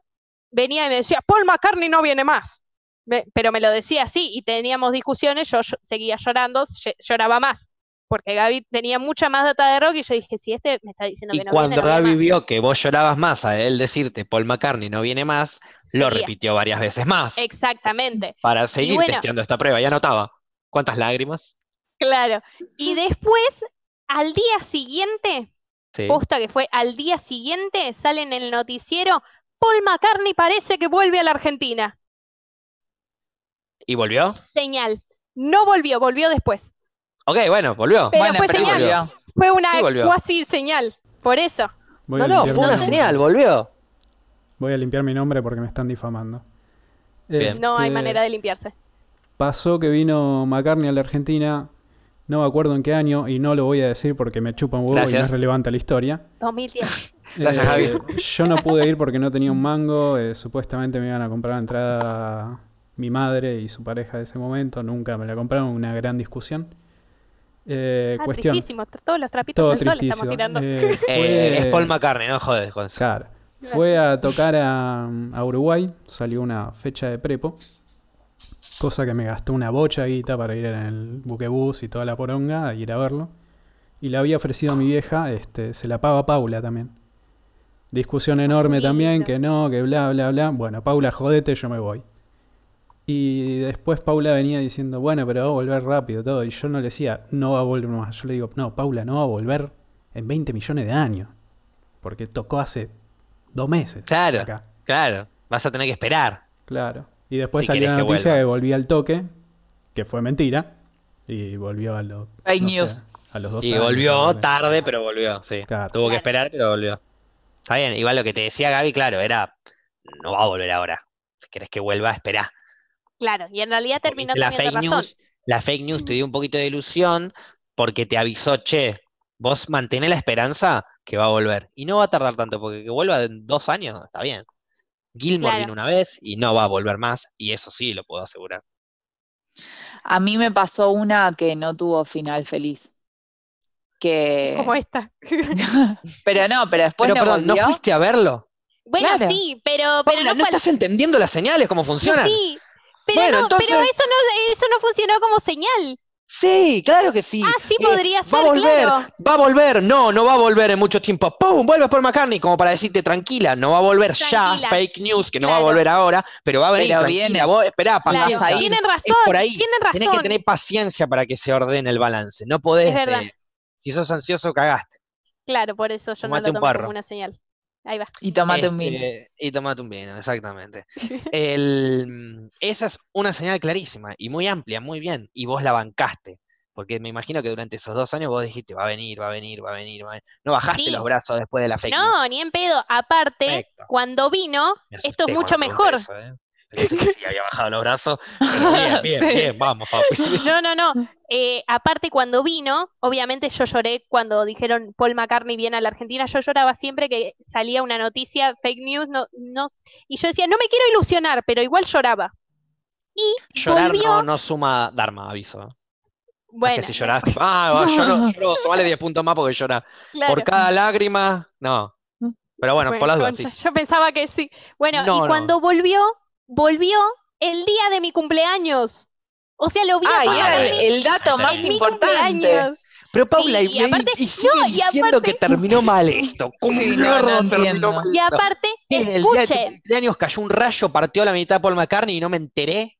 venía y me decía, Paul McCartney no viene más. Me- pero me lo decía así y teníamos discusiones, yo, yo seguía llorando, lloraba más. Porque Gaby tenía mucha más data de rock y yo dije, si este me está diciendo Y que no cuando viene, no Gaby más". vio que vos llorabas más a él decirte Paul McCartney no viene más, lo Seguía. repitió varias veces más Exactamente, para seguir bueno. testeando esta prueba. Ya notaba. ¿Cuántas lágrimas? claro. Y después, al día siguiente, Sí. posta que fue al día siguiente, sale en el noticiero, Paul McCartney parece que vuelve a la Argentina. ¿Y volvió? Señal. No volvió, volvió después. Ok, bueno, volvió. Pero bueno, fue pero señal. volvió. Fue una Sí, cuasi señal. Por eso. Voy No, a no, limpiar fue mi una nombre. señal, volvió. Voy a limpiar mi nombre porque me están difamando. Bien. No hay Este, manera de limpiarse. Pasó que vino McCartney a la Argentina, no me acuerdo en qué año, y no lo voy a decir porque me chupa un huevo y no Gracias. es relevante a la historia. 2010. Gracias, Eh, Javi. Yo no pude ir porque no tenía un mango. eh, supuestamente me iban a comprar la entrada mi madre y su pareja de ese momento. Nunca me la compraron. Una gran discusión. Eh, Ah, cuestión. tristísimo. Todos los trapitos Todo sol estamos tristísimo. tirando. Eh, Eh, es Paul McCartney, no jodes con eso. Claro. Fue a tocar a, a Uruguay, salió una fecha de prepo, cosa que me gastó una bocha guita para ir en el buquebús y toda la poronga a ir a verlo. Y le había ofrecido a mi vieja, este, se la paga a Paula también. Discusión enorme lindo. también, que no, que bla, bla, bla. Bueno, Paula, jodete, yo me voy. Y después Paula venía diciendo, bueno, pero va a volver rápido todo. Y yo no le decía, no va a volver más. Yo le digo, no, Paula, no va a volver en 20 millones de años. Porque tocó hace dos meses. Claro. Acá. Claro, vas a tener que esperar. Claro. Y después Si salió la que noticia vuelva. que volvía al toque, que fue mentira. Y volvió a los. Fake no sé, news. a los dos Y años, volvió tarde, pero volvió, sí. Claro. Tuvo que esperar, pero volvió. Está bien, igual lo que te decía Gaby, claro, era, no va a volver ahora. Si querés que vuelva, esperá. Claro, y en realidad terminó la teniendo fake razón. news, la fake news te dio un poquito de ilusión porque te avisó, che, vos mantenés la esperanza que va a volver. Y no va a tardar tanto, porque que vuelva en dos años, está bien. Gilmore Claro. vino una vez y no va a volver más, y eso sí lo puedo asegurar. A mí me pasó una que no tuvo final feliz. Que... Como esta. Pero no, pero después Pero no perdón, ¿no fuiste a verlo? Bueno, Claro. sí, pero, pero Paula, no ¿no fue al- estás entendiendo las señales, cómo funcionan? Sí, pero Bueno, no, pero eso no, eso no funcionó como señal. Sí, claro que sí. Ah, sí Eh, podría va ser, a volver, claro. va a volver. No, no va a volver en mucho tiempo. ¡Pum! Vuelve Paul McCartney, como para decirte tranquila, no va a volver ya. Fake news, que no va a Claro. volver ahora, pero va a venir Pero tranquila. viene. Vos esperá, Claro, paciencia. ahí. tienen razón, Es por ahí. tienen razón. Tenés que tener paciencia para que se ordene el balance. No podés, Es verdad. eh, si sos ansioso, cagaste. Claro, por eso yo no lo un parro. como una señal. Ahí va. Y tomate un vino. Este, y tomate un vino, exactamente. El- esa es una señal clarísima y muy amplia, muy bien. Y vos la bancaste. Porque me imagino que durante esos dos años vos dijiste, va a venir, va a venir, va a venir. va a venir". No bajaste Sí. los brazos después de la fake No, ni en pedo. Aparte, Perfecto. cuando vino, esto es mucho mejor. eso, ¿eh? Que sí había bajado los brazos. Pero bien, bien, Sí. bien, vamos, papi. No, no, no. Eh, aparte, cuando vino, obviamente yo lloré cuando dijeron Paul McCartney viene a la Argentina. Yo lloraba siempre que salía una noticia, fake news, no, no, y yo decía, no me quiero ilusionar, pero igual lloraba. Y Llorar volvió, no, no suma Dharma, aviso. Es bueno, que si lloraste, ah, lloro, lloro, sumale 10 puntos más porque llora. claro. Por cada lágrima, no. Pero bueno, por las dudas, sí. Yo pensaba que sí. Bueno, No, y no. cuando volvió, volvió el día de mi cumpleaños. O sea, lo vi a Ah, era el, el dato más en importante. Pero Paula, Sí, y, aparte- y sigue no, y diciendo que aparte- terminó mal esto. ¿Cómo Sí, no, no terminó mal Y aparte, ¿Qué, El día de cumpleaños cayó un rayo, partió la mitad Paul McCartney y no me enteré.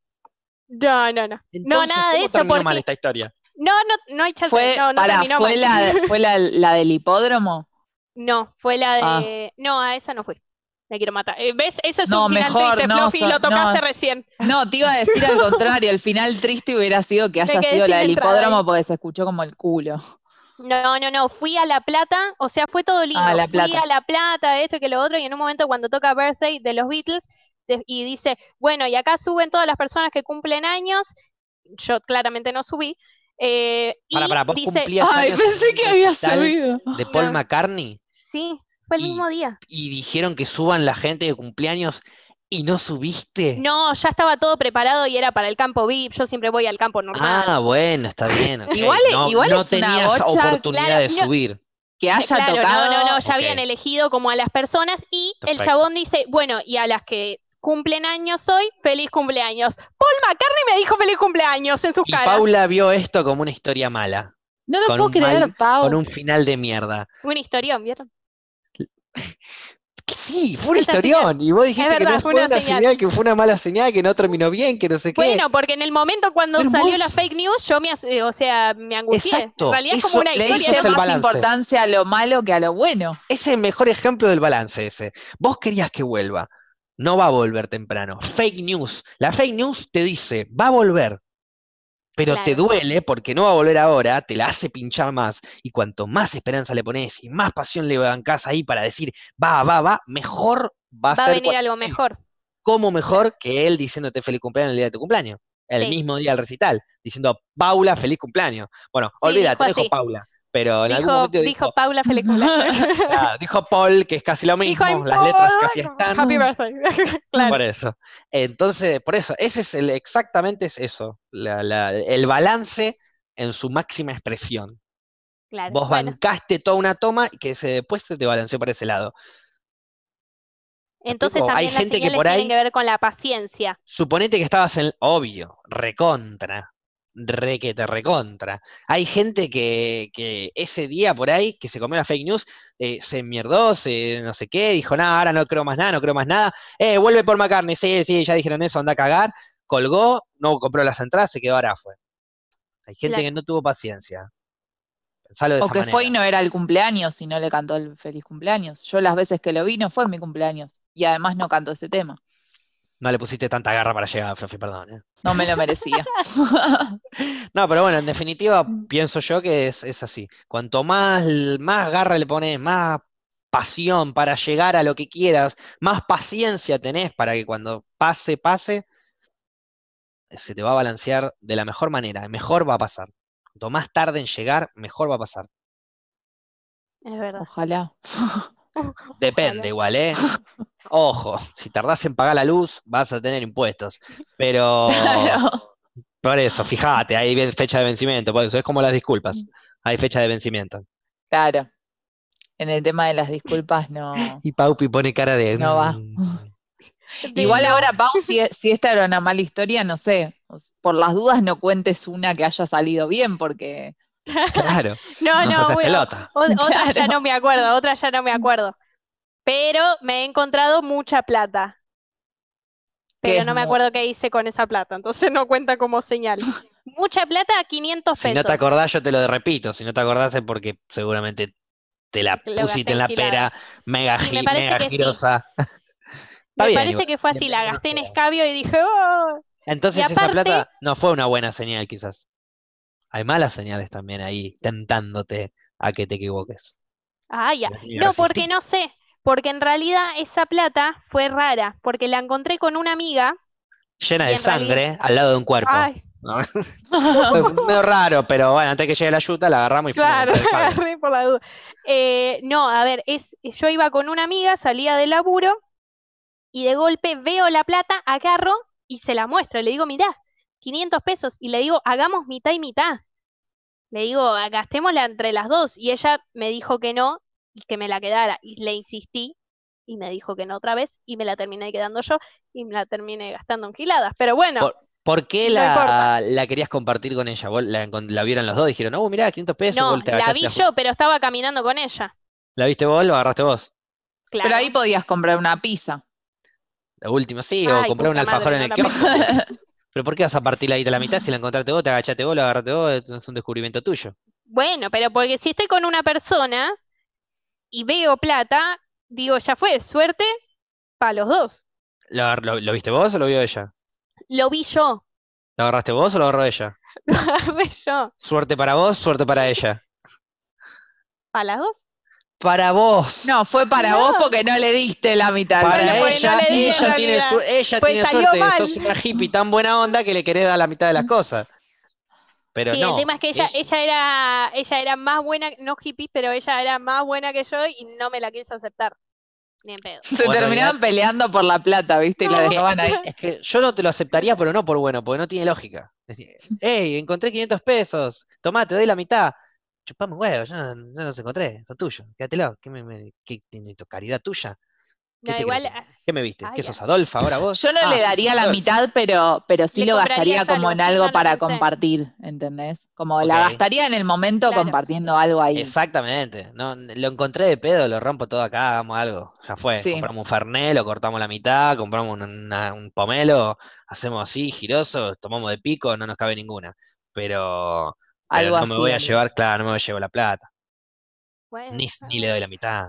No, no, no. No, Entonces, nada de ¿cómo eso, terminó mal porque esta historia? no, no, no hay chance. Fue, no, no pará, terminó fue mal. la, fue la, la del hipódromo. No, fue la Ah. de. No, a esa no fui. Me quiero matar. Eh, ¿Ves? Ese es No, un final mejor, triste, no, Fluffy, so- lo tocaste no. recién. No, te iba a decir al contrario, el final triste hubiera sido que haya sido la del hipódromo ahí. porque se escuchó como el culo. No, no, no, fui a La Plata, o sea, fue todo lindo. Ah, La Fui Plata. a La Plata, esto y que lo otro, y en un momento cuando toca Birthday de los Beatles, de- y dice, bueno, y acá suben todas las personas que cumplen años, yo claramente no subí, eh, y Para, para, vos dice, cumplías Ay, años pensé que había subido. de Paul No. McCartney sí, fue el Y- mismo día. y dijeron que suban la gente de cumpleaños y no subiste. No, ya estaba todo preparado y era para el campo VIP, yo siempre voy al campo normal. Ah, bueno, está bien. Igual- No, igual no es una tenías bocha, oportunidad claro, de no- subir. Que haya Claro, tocado. no, no, no, ya habían elegido como a las personas y el chabón dice, bueno, y a las que cumplen años hoy, feliz cumpleaños. Paul McCartney me dijo feliz cumpleaños en sus Y caras. Paula vio esto como una historia mala, No lo puedo creer, mal- Pau. con un final de mierda. Un historión, ¿vieron? Sí, fue un Esa historión. Y vos dijiste que no fue fue una una señal. señal, que fue una mala señal, que no terminó bien, que no sé qué. Bueno, porque en el momento cuando salió la fake news, yo me, eh, o sea, me angustié. Exacto, En realidad es como una Le historia. el más balance. importancia a lo malo que a lo bueno. Es el mejor ejemplo del balance ese. Vos querías que vuelva. No va a volver temprano. Fake news. La fake news te dice, va a volver. Pero te duele porque no va a volver ahora, te la hace pinchar más. Y cuanto más esperanza le pones y más pasión le bancás ahí para decir, va, va, va, mejor va a Va a ser venir algo mejor. como mejor que él diciéndote feliz cumpleaños el día de tu cumpleaños. El Sí. mismo día del recital, diciendo Paula, feliz cumpleaños. Bueno, Sí, olvídate, dijo así. Paula, pero en algún Dijo, momento dijo Paula feliz cumpleaños. Claro, dijo Paul, que es casi lo Dijo, mismo, "I'm las letras Paul". casi están. Happy birthday. claro. Por eso. Entonces, por eso, ese es el, exactamente es eso, la- la- el balance en su máxima expresión. claro. Vos Bueno, bancaste toda una toma y que se, después se te balanceó para ese lado. entonces? Hay también las gente que por tienen ahí- que ver con la paciencia. Suponete que estabas en, obvio, recontra, re que te recontra. Hay gente que, que ese día por ahí, que se comió la fake news, eh, se enmierdó, se no sé qué, dijo, nada, ahora no creo más nada, no creo más nada. Eh, vuelve por McCartney, sí, sí, ya dijeron eso, anda a cagar. Colgó, no compró las entradas, se quedó ahora fue. Hay gente Claro. que no tuvo paciencia. Pensalo de O esa que fue y no era el cumpleaños y no le cantó el feliz cumpleaños. Yo las veces que lo vi no fue mi cumpleaños. Y además no canto ese tema. No le pusiste tanta garra para llegar, Fluffy, perdón. eh. No me lo merecía. No, pero bueno, en definitiva, Mm. pienso yo que es, es así. Cuanto más, más garra le pones, más pasión para llegar a lo que quieras, más paciencia tenés para que cuando pase, pase, se te va a balancear de la mejor manera, mejor va a pasar. Cuanto más tarde en llegar, mejor va a pasar. Es verdad. Ojalá. Depende igual, ¿eh? Ojo, si tardás en pagar la luz, vas a tener impuestos. Pero Claro. por eso, fíjate, hay fecha de vencimiento, por eso es como las disculpas. Hay fecha de vencimiento. Claro. En el tema de las disculpas no. Y Paupi pone cara de. No va. "Mm". Igual ahora, Pau, si, si esta era una mala historia, no sé. Por las dudas no cuentes una que haya salido bien, porque. Claro, No, no, haces bueno, pelota. o- otra ya no me acuerdo, otra ya no me acuerdo. Pero me he encontrado mucha plata. ¿Qué Pero no me acuerdo qué hice con esa plata, entonces no cuenta como señal. Mucha plata, 500 Si no te pesos. acordás, yo te lo repito. Si no te acordás es porque seguramente te la Lo pusiste en la pera, mega, me gi- parece mega que sí. girosa. Me bien, parece igual, que fue así, la gasté en escabio y dije, oh, Entonces esa aparte- plata no fue una buena señal, quizás. Hay malas señales también ahí, tentándote a que te equivoques. ah, ya. No, porque no sé, porque en realidad esa plata fue rara, porque la encontré con una amiga. Llena de realidad- sangre al lado de un cuerpo. Ay, ¿no? Fue raro, pero bueno, antes que llegue la yuta la agarramos y Claro, agarré por la duda. Eh, no, a ver, es, yo iba con una amiga, salía del laburo y de golpe veo la plata, agarro y se la muestro. Le digo, mirá, 500 pesos. Y le digo, hagamos mitad y mitad. Le digo, "Ah, gastémosla entre las dos. Y ella me dijo que no y que me la quedara. Y le insistí y me dijo que no otra vez y me la terminé quedando yo y me la terminé gastando en giladas. Pero bueno, Por- ¿Por qué No la, la querías compartir con ella? ¿Vos la, la vieron los dos? Dijeron, no, mirá, 500 pesos, no, te la vi yo, pero estaba caminando con ella. ¿La viste vos? ¿Lo agarraste vos? Claro. Pero ahí podías comprar una pizza. La última, sí, o comprar un madre, alfajor en el kiosco. Pero ¿por qué vas a partir la guita a la mitad si la encontraste vos, te agachaste vos, lo agarraste vos? Es un descubrimiento tuyo. Bueno, pero porque si estoy con una persona y veo plata, digo, ya fue, suerte para los dos. ¿Lo, agar- lo- lo viste vos o lo vio ella? Lo vi yo, ¿Lo agarraste vos o lo agarró ella? lo agarré yo. Suerte para vos, suerte para ella. ¿Para las dos? Para vos. No, fue para No. vos porque no le diste la mitad. Para pues, ella, no ella la tiene, su- ella Pues tiene suerte, mal. sos una hippie tan buena onda que le querés dar la mitad de las cosas. Pero Sí, no. el tema es que ella, ella era, ella era más buena, no hippie, pero ella era más buena que yo y no me la quiso aceptar. Ni en pedo. Se Bueno, terminaban peleando por la plata, ¿viste? Y la dejaban ahí. Es que yo no te lo aceptaría, pero no por bueno, porque no tiene lógica. Es decir, hey, encontré 500 pesos, tomá, te doy la mitad. Chupame un huevo, yo no, no los encontré, son tuyos, quédatelo. ¿Qué, me, me- qué tiene esto, caridad tuya? ¿Qué No, te igual, crees? ¿Qué me viste? Ay, ¿Qué ya. sos Adolfa ahora vos? Yo no Ah, le daría la mitad, pero, pero sí Le lo gastaría como en algo para compartir, ¿entendés? Como la gastaría en el momento Claro. compartiendo algo ahí. Exactamente. No, lo encontré de pedo, lo rompo todo acá, hagamos algo. Ya fue. Sí. Compramos un Fernet, lo cortamos la mitad, compramos un, una- un pomelo, hacemos así, giroso, tomamos de pico, no nos cabe ninguna. Pero Algo no me voy a llevar, claro, no me voy a llevar la plata. bueno, Ni, ni le doy la mitad.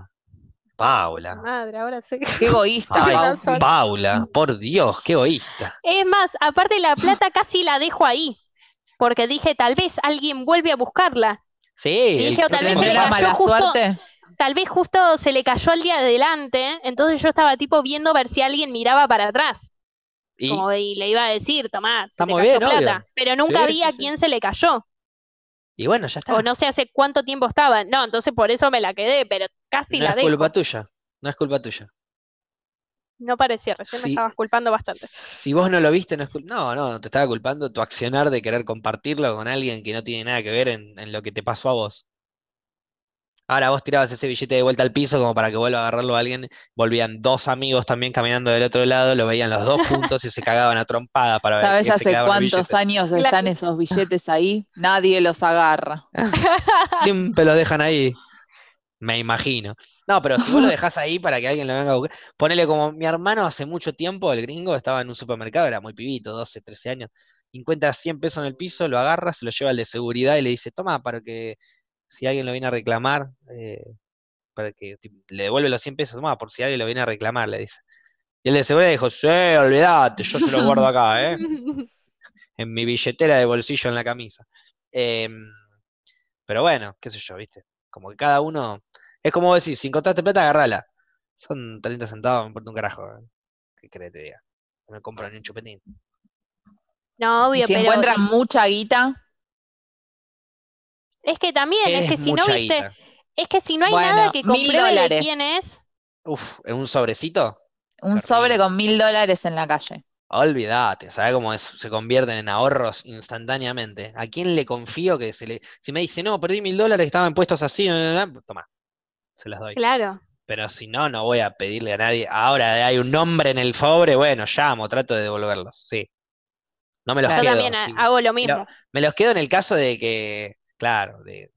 Paula. madre, ahora sí. Qué egoísta, Ay, Pau. razón. Paula, por Dios, qué egoísta. Es más, aparte la plata casi la dejo ahí, porque dije, tal vez alguien vuelve a buscarla. Sí, Y el dije, tal vez próximo se ¿Tendré le cayó mala justo- suerte? Tal vez justo se le cayó al día de adelante, entonces yo estaba tipo viendo ver si alguien miraba para atrás. Y Como y le iba a decir, Tomás, Está se te muy cayó bien, obvio. plata. Pero nunca Sí, vi a sí. quién se le cayó. Y bueno, ya está. O no sé hace cuánto tiempo estaba. No, entonces por eso me la quedé, pero casi No la es dejo. culpa tuya. No es culpa tuya. No parecía, recién me Sí. estabas culpando bastante. Si vos no lo viste, no es cul- No, no, te estaba culpando tu accionar de querer compartirlo con alguien que no tiene nada que ver en, en lo que te pasó a vos. Ahora vos tirabas ese billete de vuelta al piso como para que vuelva a agarrarlo a alguien. Volvían dos amigos también caminando del otro lado, lo veían los dos juntos y se cagaban a trompada para ver ¿Sabes hace cuántos años Claro. están esos billetes ahí? Nadie los agarra. Siempre lo dejan ahí. Me imagino. No, pero si vos lo dejás ahí para que alguien lo venga a buscar. Ponele como mi hermano hace mucho tiempo, el gringo, estaba en un supermercado, era muy pibito, 12, 13 años. Encuentra 100 pesos en el piso, lo agarra, se lo lleva al de seguridad y le dice, toma, para que si alguien lo viene a reclamar, eh, para que tipo, le devuelve los 100 pesos, toma, por si alguien lo viene a reclamar, le dice. Y el de seguridad dijo, sí, olvídate, yo se lo guardo acá, ¿eh? En mi billetera de bolsillo en la camisa. Em, pero bueno, qué sé yo, ¿viste? Como que cada uno. Es como decís, si encontraste plata, agarrala. Son 30 centavos, me importa un carajo. ¿eh? ¿Qué te diga? No me compro ni un chupetín. No, Y obvio, si pero encuentran mucha guita, es que también, es que si no viste, guita. es que si no hay Bueno, nada que compruebe de quién es, Uf, ¿en un sobrecito? un sobre con mil dólares en la calle. Olvídate, ¿sabes cómo es? Se convierten en ahorros instantáneamente. ¿A quién le confío que se le. Si me dice, no, perdí mil dólares, estaban puestos así, no, no, no", toma, se los doy. claro. Pero si no, no voy a pedirle a nadie. Ahora hay un nombre en el sobre, bueno, llamo, trato de devolverlos, sí. No me los Yo quedo. también ha- sí. hago lo Pero mismo. me los quedo en el caso de que, claro, de,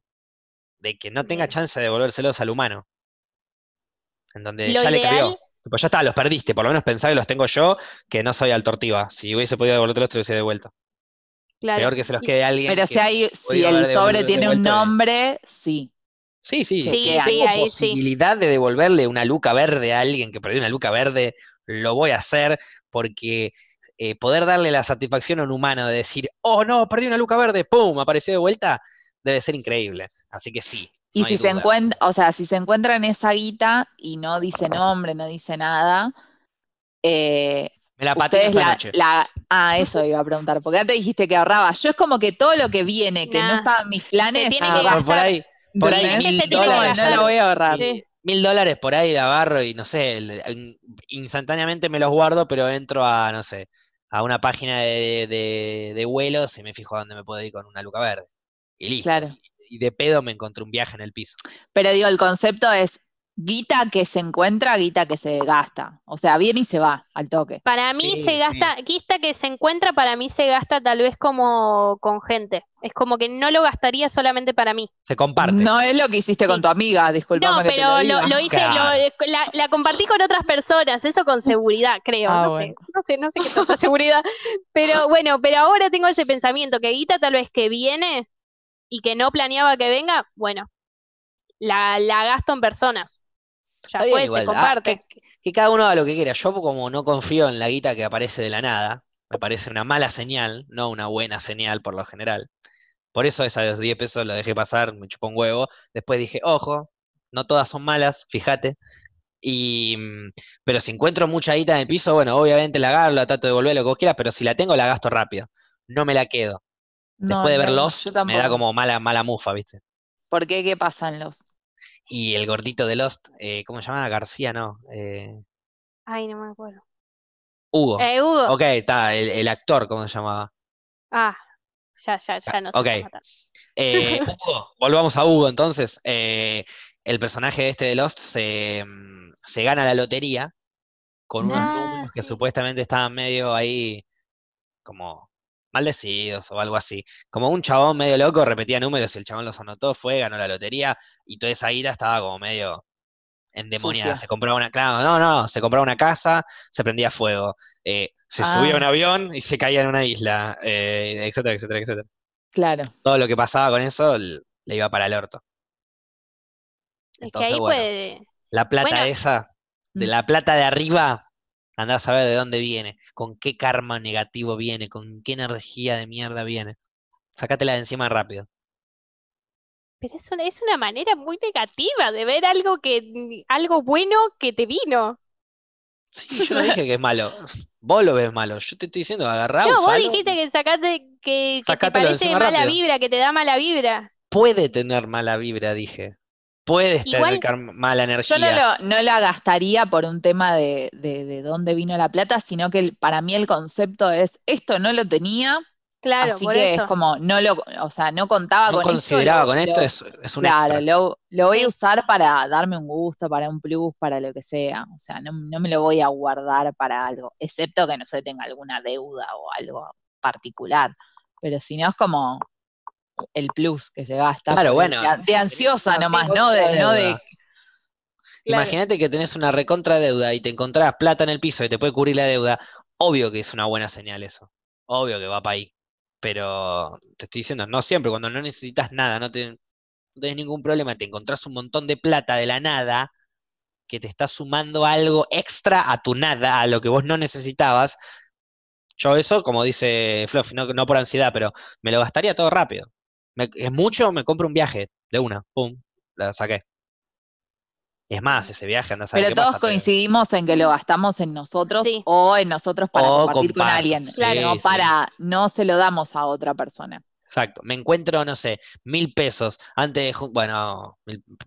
de que no tenga chance de devolvérselos al humano. En donde Lo ya le cambió. Tipo, ya está, los perdiste. Por lo menos pensá que los tengo yo, que no soy altortiva. Si hubiese podido devolvértelos, te los hubiese devuelto. Claro. Peor que se los quede alguien. Pero que- si hay, si el sobre tiene un nombre, sí. Sí, sí, Sí, si sí, tengo ahí sí. posibilidad de devolverle una luca verde a alguien que perdió una luca verde, lo voy a hacer porque eh, poder darle la satisfacción a un humano de decir, oh no, perdí una luca verde, ¡pum! apareció de vuelta, debe ser increíble. Así que sí. Y no si se encuentra, o sea, si se encuentran esa guita y no dice nombre, no dice nada, eh, Me la ustedes esa la, noche. la- ah, eso iba a preguntar, porque antes dijiste que ahorraba. Yo es como que todo lo que viene, que no estaba en mis planes, tiene Ah, que por- por gastar. ahí, por ahí mil dólares. no lo voy a ahorrar. Sí. Mil dólares por ahí la agarro y no sé, el- instantáneamente me los guardo, pero entro a, no sé, a una página de, de- de vuelos y me fijo a dónde me puedo ir con una luca verde. Y listo. Claro. Y de pedo me encontré un viaje en el piso. Pero digo, el concepto es guita que se encuentra, guita que se gasta. O sea, viene y se va al toque. Para mí Sí, se sí. gasta, guista que se encuentra, para mí se gasta tal vez como con gente. Es como que no lo gastaría solamente para mí. Se comparte. No es lo que hiciste con tu amiga, disculpame No, que te pero lo lo, diga. lo hice, lo- Claro. eh, la, la compartí con otras personas, eso con seguridad, creo. Ah, no bueno. sé, no sé, no sé qué tanta seguridad. Pero bueno, pero ahora tengo ese pensamiento que Guita tal vez que viene y que no planeaba que venga, bueno, la, la gasto en personas. Ya fue, se Ah, comparte. que, que cada uno haga lo que quiera. Yo como no confío en la guita que aparece de la nada, me parece una mala señal, no una buena señal por lo general. Por eso esos 10 pesos lo dejé pasar, me chupó un huevo. Después dije, ojo, no todas son malas, fíjate. Y, mm, pero si encuentro mucha guita en el piso, bueno, obviamente la agarro, la trato de devolver lo que vos quieras, pero si la tengo, la gasto rápido. No me la quedo. No, Después de ver Lost, me da como mala, mala mufa, ¿viste? ¿Por qué? ¿Qué pasa en los? Y el gordito de Lost, eh, ¿cómo se llama? García, no. eh, Ay, no me acuerdo. Hugo. Eh, Hugo. Ok, está, el, el actor, ¿cómo se llamaba? Ah, ya, ya, ya no sé ok. Eh, Hugo, volvamos a Hugo entonces. Eh, el personaje este de Lost se, mm, se gana la lotería con unos Ah, números que supuestamente estaban medio ahí como maldecidos o algo así. Como un chabón medio loco repetía números y el chabón los anotó, fue, ganó la lotería y toda esa ira estaba como medio endemoniada. Sucia. Se compraba una, claro, no, no, se compraba una casa, se prendía fuego, eh, se subía a un Ah. avión y se caía en una isla, eh, etcétera, etcétera, etcétera Claro. todo lo que pasaba con eso le iba para el orto. Es que Entonces, ahí bueno, puede. la plata bueno. esa, de Mm. la plata de arriba, andás a ver de dónde viene, con qué karma negativo viene, con qué energía de mierda viene. Sácatela de encima rápido. Pero es una, es una manera muy negativa de ver algo que, algo bueno que te vino. Sí, yo no dije que es malo. Vos lo ves malo. Yo te estoy diciendo, agarrá, No, vos dijiste que sacaste que, que te parece mala rápido. vibra, que te da mala vibra. Puede tener mala vibra, dije. Puedes Igual- tener mala Yo energía. no, lo, no la gastaría por un tema de, de, de dónde vino la plata, sino que el- para mí el concepto es, esto no lo tenía, Claro, así por que eso. es como, no lo, o sea, no contaba no con consideraba esto. con lo- esto, es, es un Claro, extra. lo, lo voy a usar para darme un gusto, para un plus, para lo que sea. O sea, no, no me lo voy a guardar para algo, excepto que no sé, tenga alguna deuda o algo particular. Pero si no es como el plus que se gasta. Claro, bueno, De, de ansiosa nomás, no de, no de. Claro. Imagínate que tenés una recontra deuda y te encontrás plata en el piso y te puede cubrir la deuda. Obvio que es una buena señal eso. Obvio que va para ahí. Pero te estoy diciendo, no siempre, cuando no necesitas nada, no, te, no tenés ningún problema, te encontrás un montón de plata de la nada que te está sumando algo extra a tu nada, a lo que vos no necesitabas. Yo eso, como dice Fluffy, no, no por ansiedad, pero me lo gastaría todo rápido. Me- es mucho, me compro un viaje de una, pum, la saqué. Es más, ese viaje anda a saber Pero qué todos pasa, pero- coincidimos en que lo gastamos en nosotros Sí. o en nosotros para O compartir con alguien. sí, no sí. para, no se lo damos a otra persona. Exacto, me encuentro, no sé, mil pesos antes bueno,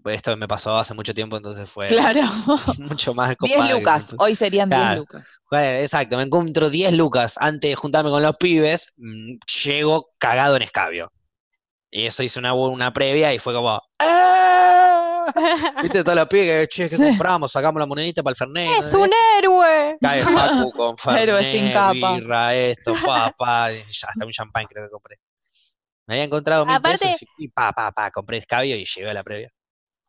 esto me pasó hace mucho tiempo, entonces fue Claro. mucho más 10 copado que lucas, mil hoy serían 10 Claro. lucas. Bueno, exacto, me encuentro 10 lucas antes de juntarme con los pibes, mm, llego cagado en escabio. Y eso hice una, una previa y fue como, ¡Ah! ¿Viste los pibes que, che, ¿qué compramos? Sacamos la monedita para el Fernet. ¡Es un héroe! Cae Facu con Héroe sin Fernet, capa. birra, esto, pa, pa, y ya, hasta un champán creo que compré. Me había encontrado mil Aparte- pesos y pa, pa, pa, compré escabio y llegué a la previa.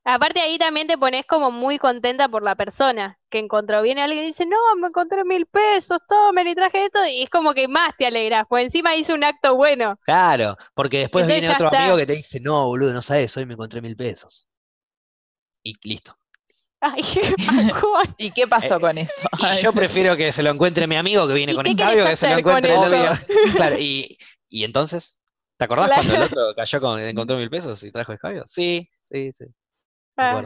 Aparte ahí también te pones como muy contenta por la persona que encontró. Viene alguien y dice, no, me encontré mil pesos, tomen y traje esto, y es como que más te alegras, pues encima hizo un acto bueno. Claro, porque después Entonces viene otro está. amigo que te dice, no, boludo, no sabes, hoy me encontré mil pesos. Y listo. Ay. ¿Y qué pasó Eh, con eso? Y yo prefiero que se lo encuentre mi amigo que viene ¿Y con escabio querés que se lo encuentre el otro. Claro, y, y entonces, ¿te acordás Claro. cuando el otro cayó con, encontró mil pesos y trajo escabio? Sí, sí, sí. Ah.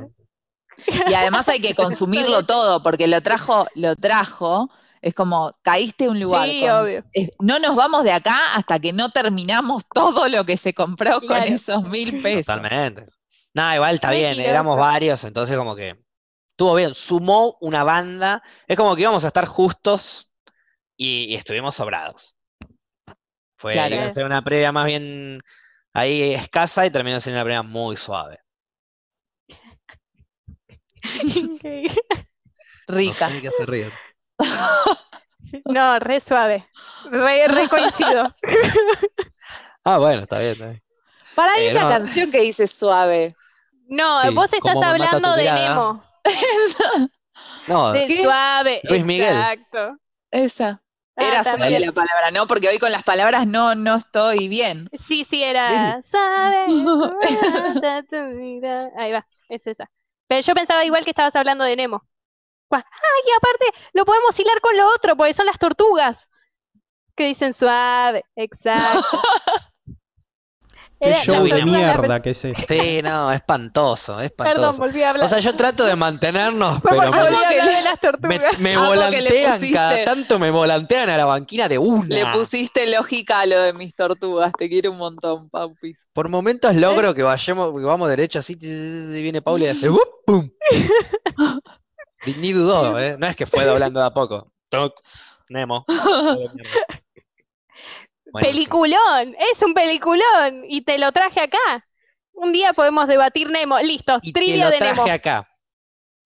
Y además hay que consumirlo todo, porque lo trajo, lo trajo, es como caíste a un lugar. Sí, con- obvio. es- no nos vamos de acá hasta que no terminamos todo lo que se compró con esos mil pesos. Totalmente. Nada, igual está bien, éramos loco. varios, entonces como que estuvo bien. Sumó una banda, es como que íbamos a estar justos y, y estuvimos sobrados. Fue, Claro. iba a ser una previa más bien ahí escasa y terminó siendo una previa muy suave. Rica. No sé qué hace reír. No, re suave. Re, re coincido. Ah, bueno, está bien. está bien. Para ahí Eh, una no. canción que dice suave. No, Sí, vos estás ¿cómo me mata tu hablando de mirada? Nemo. No, De ¿Qué? suave. Luis Miguel. Exacto. Esa. Ah, Era suave la palabra, ¿no? Porque hoy con las palabras no, no estoy bien. Sí, sí, era. Suave. mata tu mirada. Ahí va, es esa. Pero yo pensaba igual que estabas hablando de Nemo. Ay, y aparte lo podemos hilar con lo otro, porque son las tortugas. Que dicen suave. Exacto. Qué Era- show la de mierda que es este. Sí, no, espantoso, Perdón, espantoso. volví a hablar. O sea, yo trato de mantenernos, pero me, volví a Amo que hablar le- de las tortugas. me- me Amo que le volantean, pusiste- cada tanto me volantean a la banquina de una. Le pusiste lógica a lo de mis tortugas. Te quiero un montón, Paupis. Por momentos logro que vayamos, que vamos derecho así, y viene Paula y hace. ¡pum! Ni, ni dudó, ¿eh? No es que fue doblando de a poco. Toc, Nemo. Buenísimo. Peliculón, es un peliculón y te lo traje acá. Un día podemos debatir Nemo. Listo, Y te trivia lo de traje Nemo. acá.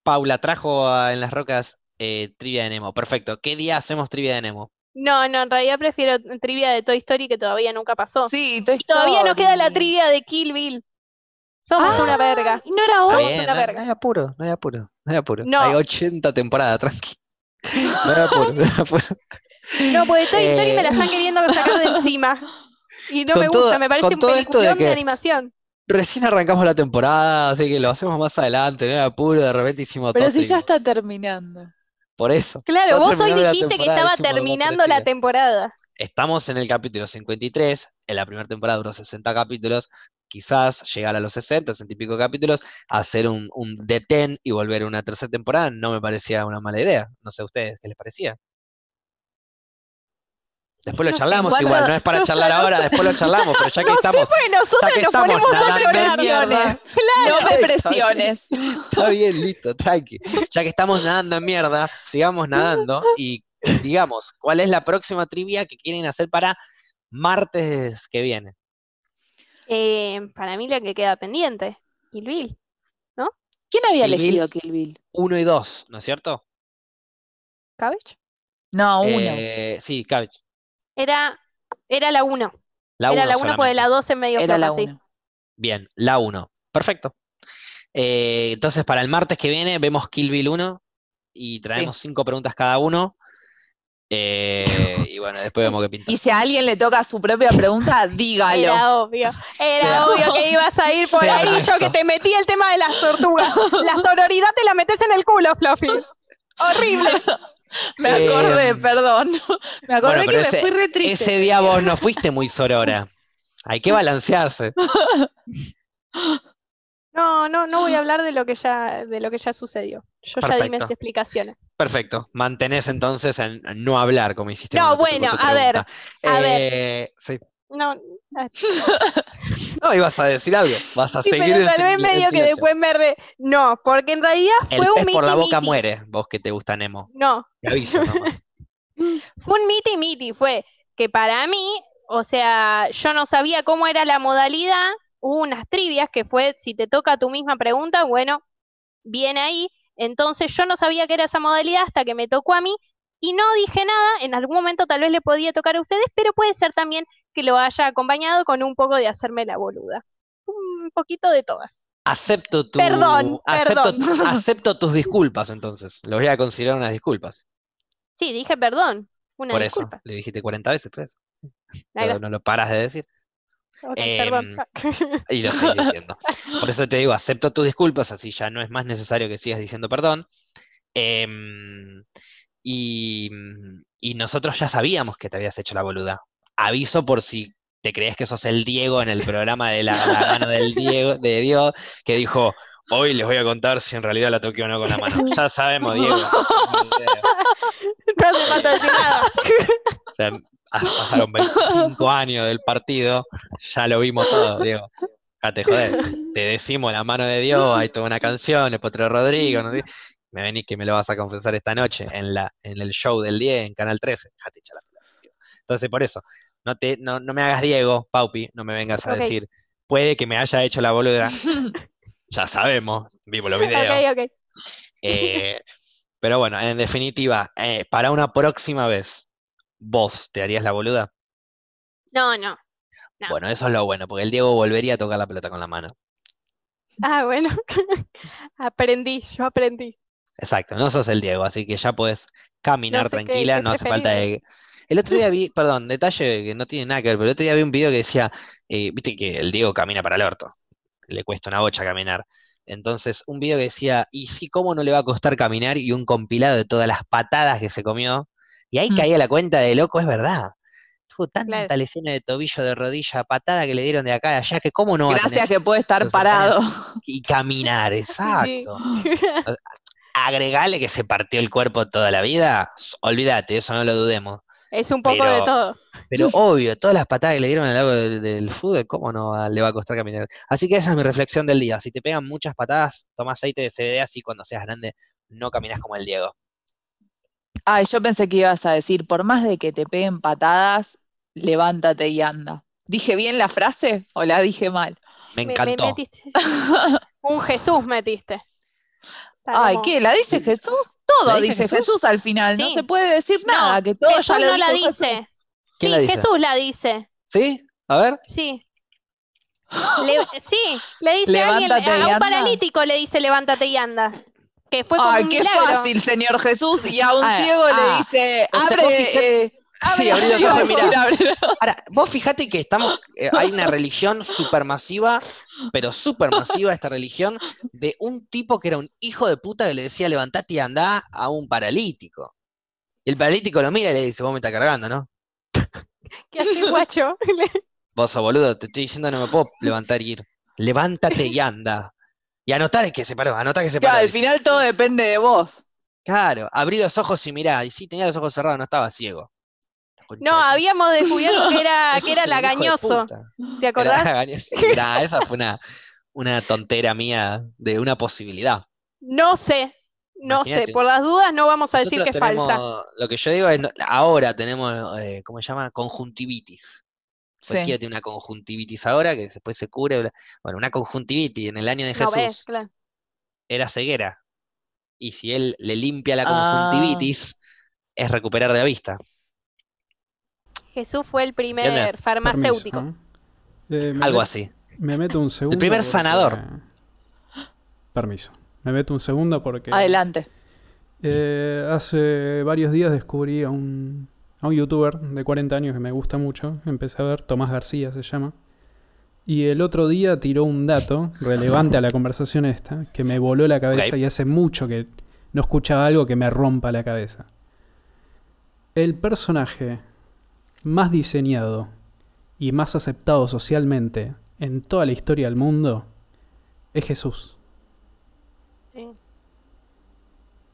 Paula trajo a- en las rocas eh, trivia de Nemo. Perfecto. ¿Qué día hacemos trivia de Nemo? No, no, en realidad prefiero trivia de Toy Story que todavía nunca pasó. Sí, Toy Y todavía nos queda la Story. trivia de Kill Bill. Somos Ah, una verga. ¿Y no era hoy? Somos bien, una no, verga. no hay apuro, no hay apuro, no hay apuro. No. Hay 80 temporadas, tranqui. No hay apuro, no hay apuro. No, porque Toy Story me la Eh. están queriendo sacar de encima. Y no Con me todo- gusta, me parece un de peliculón de que- animación. Recién arrancamos la temporada, así que lo hacemos más adelante, no hay apuro, de repente hicimos Pero todo si ya está terminando. Por eso. Claro, vos hoy dijiste que estaba terminando la temporada. Estamos en el capítulo 53, en la primera temporada duró 60 capítulos, quizás llegar a los 60, 60 y pico capítulos, hacer un, un detén y volver a una tercera temporada no me parecía una mala idea. No sé a ustedes qué les parecía. Después lo No charlamos cuatro- igual, no es para no charlar no ahora, después lo charlamos, pero ya que No sé, estamos, pues nosotros ya que nos estamos Presiones. Claro. No me Está bien. presiones. Está bien, listo, tranqui. Ya que estamos nadando en mierda, sigamos nadando y digamos, ¿cuál es la próxima trivia que quieren hacer para martes que viene? Eh, para mí la que queda pendiente, Kill Bill. ¿Quién había Kill Bill. elegido Kill Bill? Uno y dos, ¿no es cierto? ¿Cabbage? No, uno. Eh, sí, Cabbage. Era, era la 1. La Era uno la 1 porque la 2 en medio Era la sí. uno. Bien, la 1. Perfecto. Eh, entonces, para el martes que viene vemos Kill Bill 1 y traemos cinco preguntas cada uno. Eh, y bueno, después vemos qué pinta. Y si a alguien le toca su propia pregunta, dígalo. Era obvio, era Sea- obvio que ibas a ir por ahí, yo honesto. que te metí el tema de las tortugas. La sororidad te la metes en el culo, Fluffy. Horrible. Me Eh, acordé, perdón. Me acordé bueno, que me ese- fui re triste. Ese día vos no fuiste muy sorora. Hay que balancearse. No, no, no voy a hablar de lo que ya, de lo que ya sucedió. Yo ya di mis explicaciones. Perfecto. Mantenés entonces en no hablar, como hiciste No, bueno, a ver, a ver. Eh, sí. No, No, ibas a decir algo. Vas a sí, seguir pero tal vez medio que después me re... No, porque en realidad El fue un pez por la miti boca miti. muere, vos que te gusta Nemo. No, Te aviso nomás. Fue un miti miti, fue que para mí, o sea, yo no sabía cómo era la modalidad, hubo unas trivias que fue, si te toca tu misma pregunta, bueno, viene ahí, entonces yo no sabía que era esa modalidad hasta que me tocó a mí y no dije nada, en algún momento tal vez le podía tocar a ustedes, pero puede ser también que lo haya acompañado con un poco de hacerme la boluda. Un poquito de todas. Acepto tu. Perdón, acepto, perdón. acepto tus disculpas entonces. Los voy a considerar unas disculpas. Sí, dije perdón, una Por eso. Le dijiste 40 veces, por eso. No, no lo paras de decir. Em, perdón. Y lo estoy diciendo. Por eso te digo, acepto tus disculpas, así ya no es más necesario que sigas diciendo perdón. Em, y, y nosotros ya sabíamos que te habías hecho la boluda. Aviso por si te crees que sos el Diego en el programa de la, la mano del Diego, de Dios, que dijo, hoy les voy a contar si en realidad la toqué o no con la mano. Ya sabemos, Diego. No hace falta decir nada. O sea, as- pasaron 25 años del partido, ya lo vimos todo, Diego. Dejate joder. Te decimos la mano de Dios, hay toda una canción, el Potro Rodrigo, no sé. Me venís que me lo vas a confesar esta noche en la, en el show del 10 en Canal 13. Dejate echar la pelota, Diego. Entonces, por eso, no te, no, no me hagas Diego, Paupi, no me vengas a decir, puede que me haya hecho la boluda. Ya sabemos, vimos los videos. Ok, ok. Eh, pero bueno, en definitiva, eh, para una próxima vez, ¿vos te harías la boluda? No, no. No. Bueno, eso es lo bueno, porque el Diego volvería a tocar la pelota con la mano. Ah, bueno. Aprendí, yo aprendí. Exacto, no sos el Diego, así que ya podés caminar No sé qué- tranquila, qué no hace falta de... El otro día vi, perdón, detalle que no tiene nada que ver, pero el otro día vi un video que decía, eh, viste que el Diego camina para el orto, le cuesta una bocha caminar. Entonces, un video que decía, ¿y sí, cómo no le va a costar caminar? Y un compilado de todas las patadas que se comió. Y ahí Mm. caía la cuenta de loco, es verdad. tuvo tanta Claro. lesión de tobillo, de rodilla, patada que le dieron de acá a allá, que cómo no va a Gracias que puede estar parado. y caminar, Sí. exacto. Agregale que se partió el cuerpo toda la vida, olvídate, eso no lo dudemos. Es un poco de todo. Pero obvio, todas las patadas que le dieron a lo largo del, del fútbol, ¿cómo no va- le va a costar caminar? Así que esa es mi reflexión del día. Si te pegan muchas patadas, toma aceite de CBD así cuando seas grande, no caminas como el Diego. Ay, yo pensé que ibas a decir, por más de que te peguen patadas, levántate y anda. ¿Dije bien la frase o la dije mal? Me Me- me encantó. metiste. Un Jesús metiste. Está Ay, como- ¿qué? ¿La dice Jesús? Todo ¿La dice dice Jesús? Jesús? al final, no se puede decir No, nada, que todo Jesús ya lo no la dice. ¿Quién sí, la dice? Jesús la dice. ¿Sí? A ver. Sí. Le- sí, le dice a, alguien, Levántate y a un anda. paralítico le dice levántate y anda. Que fue como Ay, un qué milagro. fácil, Señor Jesús. Y a un Ah, ciego ah. le dice, O sea, abre. eh, Sí, abrí los ojos, mirá. Ahora, vos fijate que estamos, eh, hay una religión supermasiva, pero supermasiva esta religión, de un tipo que era un hijo de puta que le decía levantate y andá a un paralítico. Y el paralítico lo mira y le dice, vos me estás cargando, ¿no? ¿Qué hace guacho? Vos sos boludo, te estoy diciendo no me puedo levantar y ir. Levántate y anda. Y anotar que se paró, anotá que se paró. Claro, al dice. final todo depende de vos. Claro, abrí los ojos y mirá. Y sí, tenía los ojos cerrados, no estaba ciego. No, habíamos descubierto que era, que era lagañoso. ¿Te Era acordás? lagañoso. Nah, esa fue una, una tontera mía de una posibilidad. No sé. No Imagínate. sé. Por las dudas no vamos a decir que es falsa. tenemos, lo que yo digo es, ahora tenemos, eh, ¿cómo se llama? Conjuntivitis. Sí. Cualquiera tiene una conjuntivitis ahora, que después se cure. bla- Bueno, una conjuntivitis en el año de No Jesús ves, claro. era ceguera. Y si él le limpia la Ah. conjuntivitis, es recuperar de la vista. Jesús fue el primer farmacéutico. Permiso, ¿eh? Eh, me Algo met- así. Me meto un segundo. primer porque- sanador. Permiso. Me meto un segundo porque Adelante. eh, hace varios días descubrí a un, a un youtuber de 40 años que me gusta mucho. Empecé a ver, Tomás García se llama. Y el otro día tiró un dato relevante a la conversación esta que me voló la cabeza y hace mucho que no escuchaba algo que me rompa la cabeza. El personaje más diseñado y más aceptado socialmente en toda la historia del mundo es Jesús. Sí.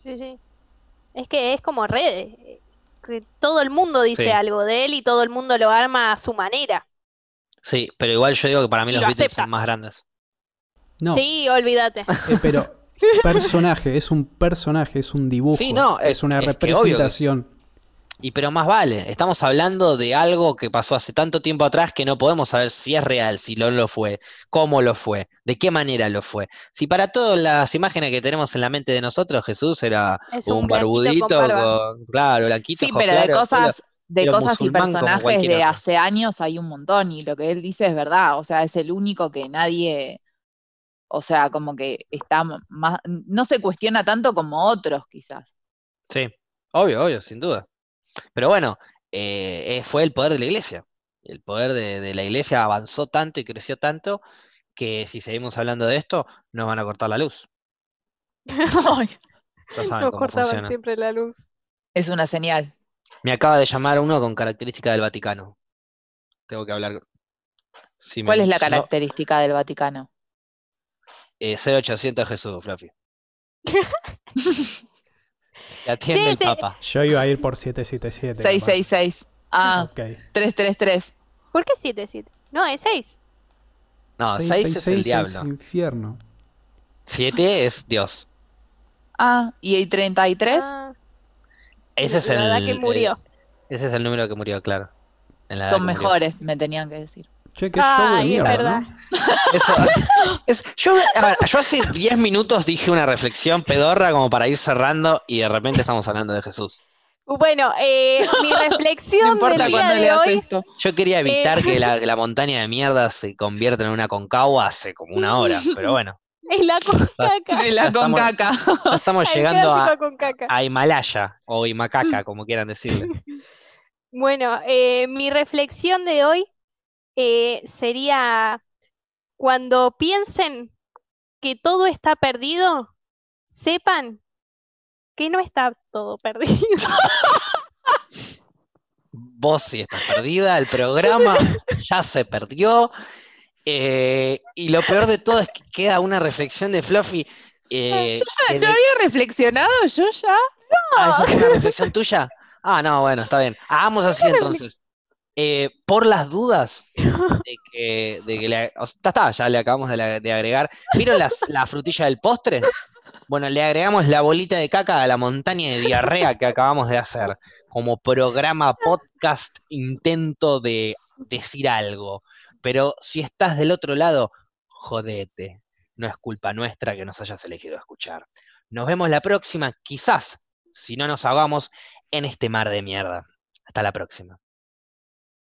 Sí, sí. Es que es como redes. que Todo el mundo dice Sí. algo de él y todo el mundo lo arma a su manera. Sí, pero igual yo digo que para mí Y los lo Beatles acepta. son más grandes. No, Sí, olvídate. eh, pero personaje, es un personaje, es un dibujo, Sí, no, es es- una es que obvio que es- representación. Y pero más vale, estamos hablando de algo que pasó hace tanto tiempo atrás que no podemos saber si es real, si lo, lo fue, cómo lo fue, de qué manera lo fue. Si para todas las imágenes que tenemos en la mente de nosotros, Jesús era Es un, un blanquito con barbudito, barba. con- claro, blanquito, Sí, pero de cosas, de cosas y personajes de otro. hace años hay un montón. Y lo que él dice es verdad. O sea, es el único que nadie. O sea, como que está más. No se cuestiona tanto como otros, quizás. Sí, obvio, obvio, sin duda. Pero bueno, eh, eh, fue el poder de la iglesia. El poder de, de la iglesia avanzó tanto y creció tanto que si seguimos hablando de esto, nos van a cortar la luz. Saben Nos cómo cortaban funciona. siempre la luz. es una señal. Me acaba de llamar uno con característica del Vaticano. Tengo que hablar. Si me- ¿Cuál es la no, característica del Vaticano? eh, 0800 Jesús, Fluffy. Que atiende Sí, el sí. Papa. Yo iba a ir por 777. capaz. 666. Ah, Ok. 333. ¿Por qué 7, 7? No, es 6. No, 6 es 666 el es diablo. infierno. 7 es Dios. Ah, ¿y el 33? Ah, Ese es la el, verdad que el- murió. ese es el número que murió, claro. En la Son que murió. mejores, me tenían que decir. Che, qué show de Ay, es mierda, verdad. ¿no? Eso- es- yo, a ver, yo hace 10 minutos dije una reflexión pedorra como para ir cerrando y de repente estamos hablando de Jesús. Bueno, eh, mi No reflexión importa del día cuándo de leas hoy. esto. Yo quería evitar Eh. que la, que la montaña de mierda se convierta en una concagua hace como una hora, pero bueno, Es la con caca. Y la con Estamos- caca. ya estamos El llegando clásico a, con caca. a Himalaya o Himacaca, como quieran decirle. Bueno, eh, mi reflexión de hoy eh, sería cuando piensen que todo está perdido, sepan que no está todo perdido. vos sí estás perdida, el programa ya se perdió. eh, y lo peor de todo es que queda una reflexión de Fluffy. eh, Yo ya no había reflexionado, yo ya. Ah, ¿eso fue una reflexión tuya? Ah, no, bueno, está bien. Hagamos así entonces. Eh, por las dudas de que, de que le, o sea, está, está, ya le acabamos de, la- de agregar. ¿Vieron las- la frutilla del postre? Bueno, le agregamos la bolita de caca a la montaña de diarrea que acabamos de hacer, como programa, podcast, intento de decir algo. Pero si estás del otro lado, jodete. No es culpa nuestra que nos hayas elegido escuchar. Nos vemos la próxima, quizás, si no nos ahogamos en este mar de mierda. Hasta la próxima.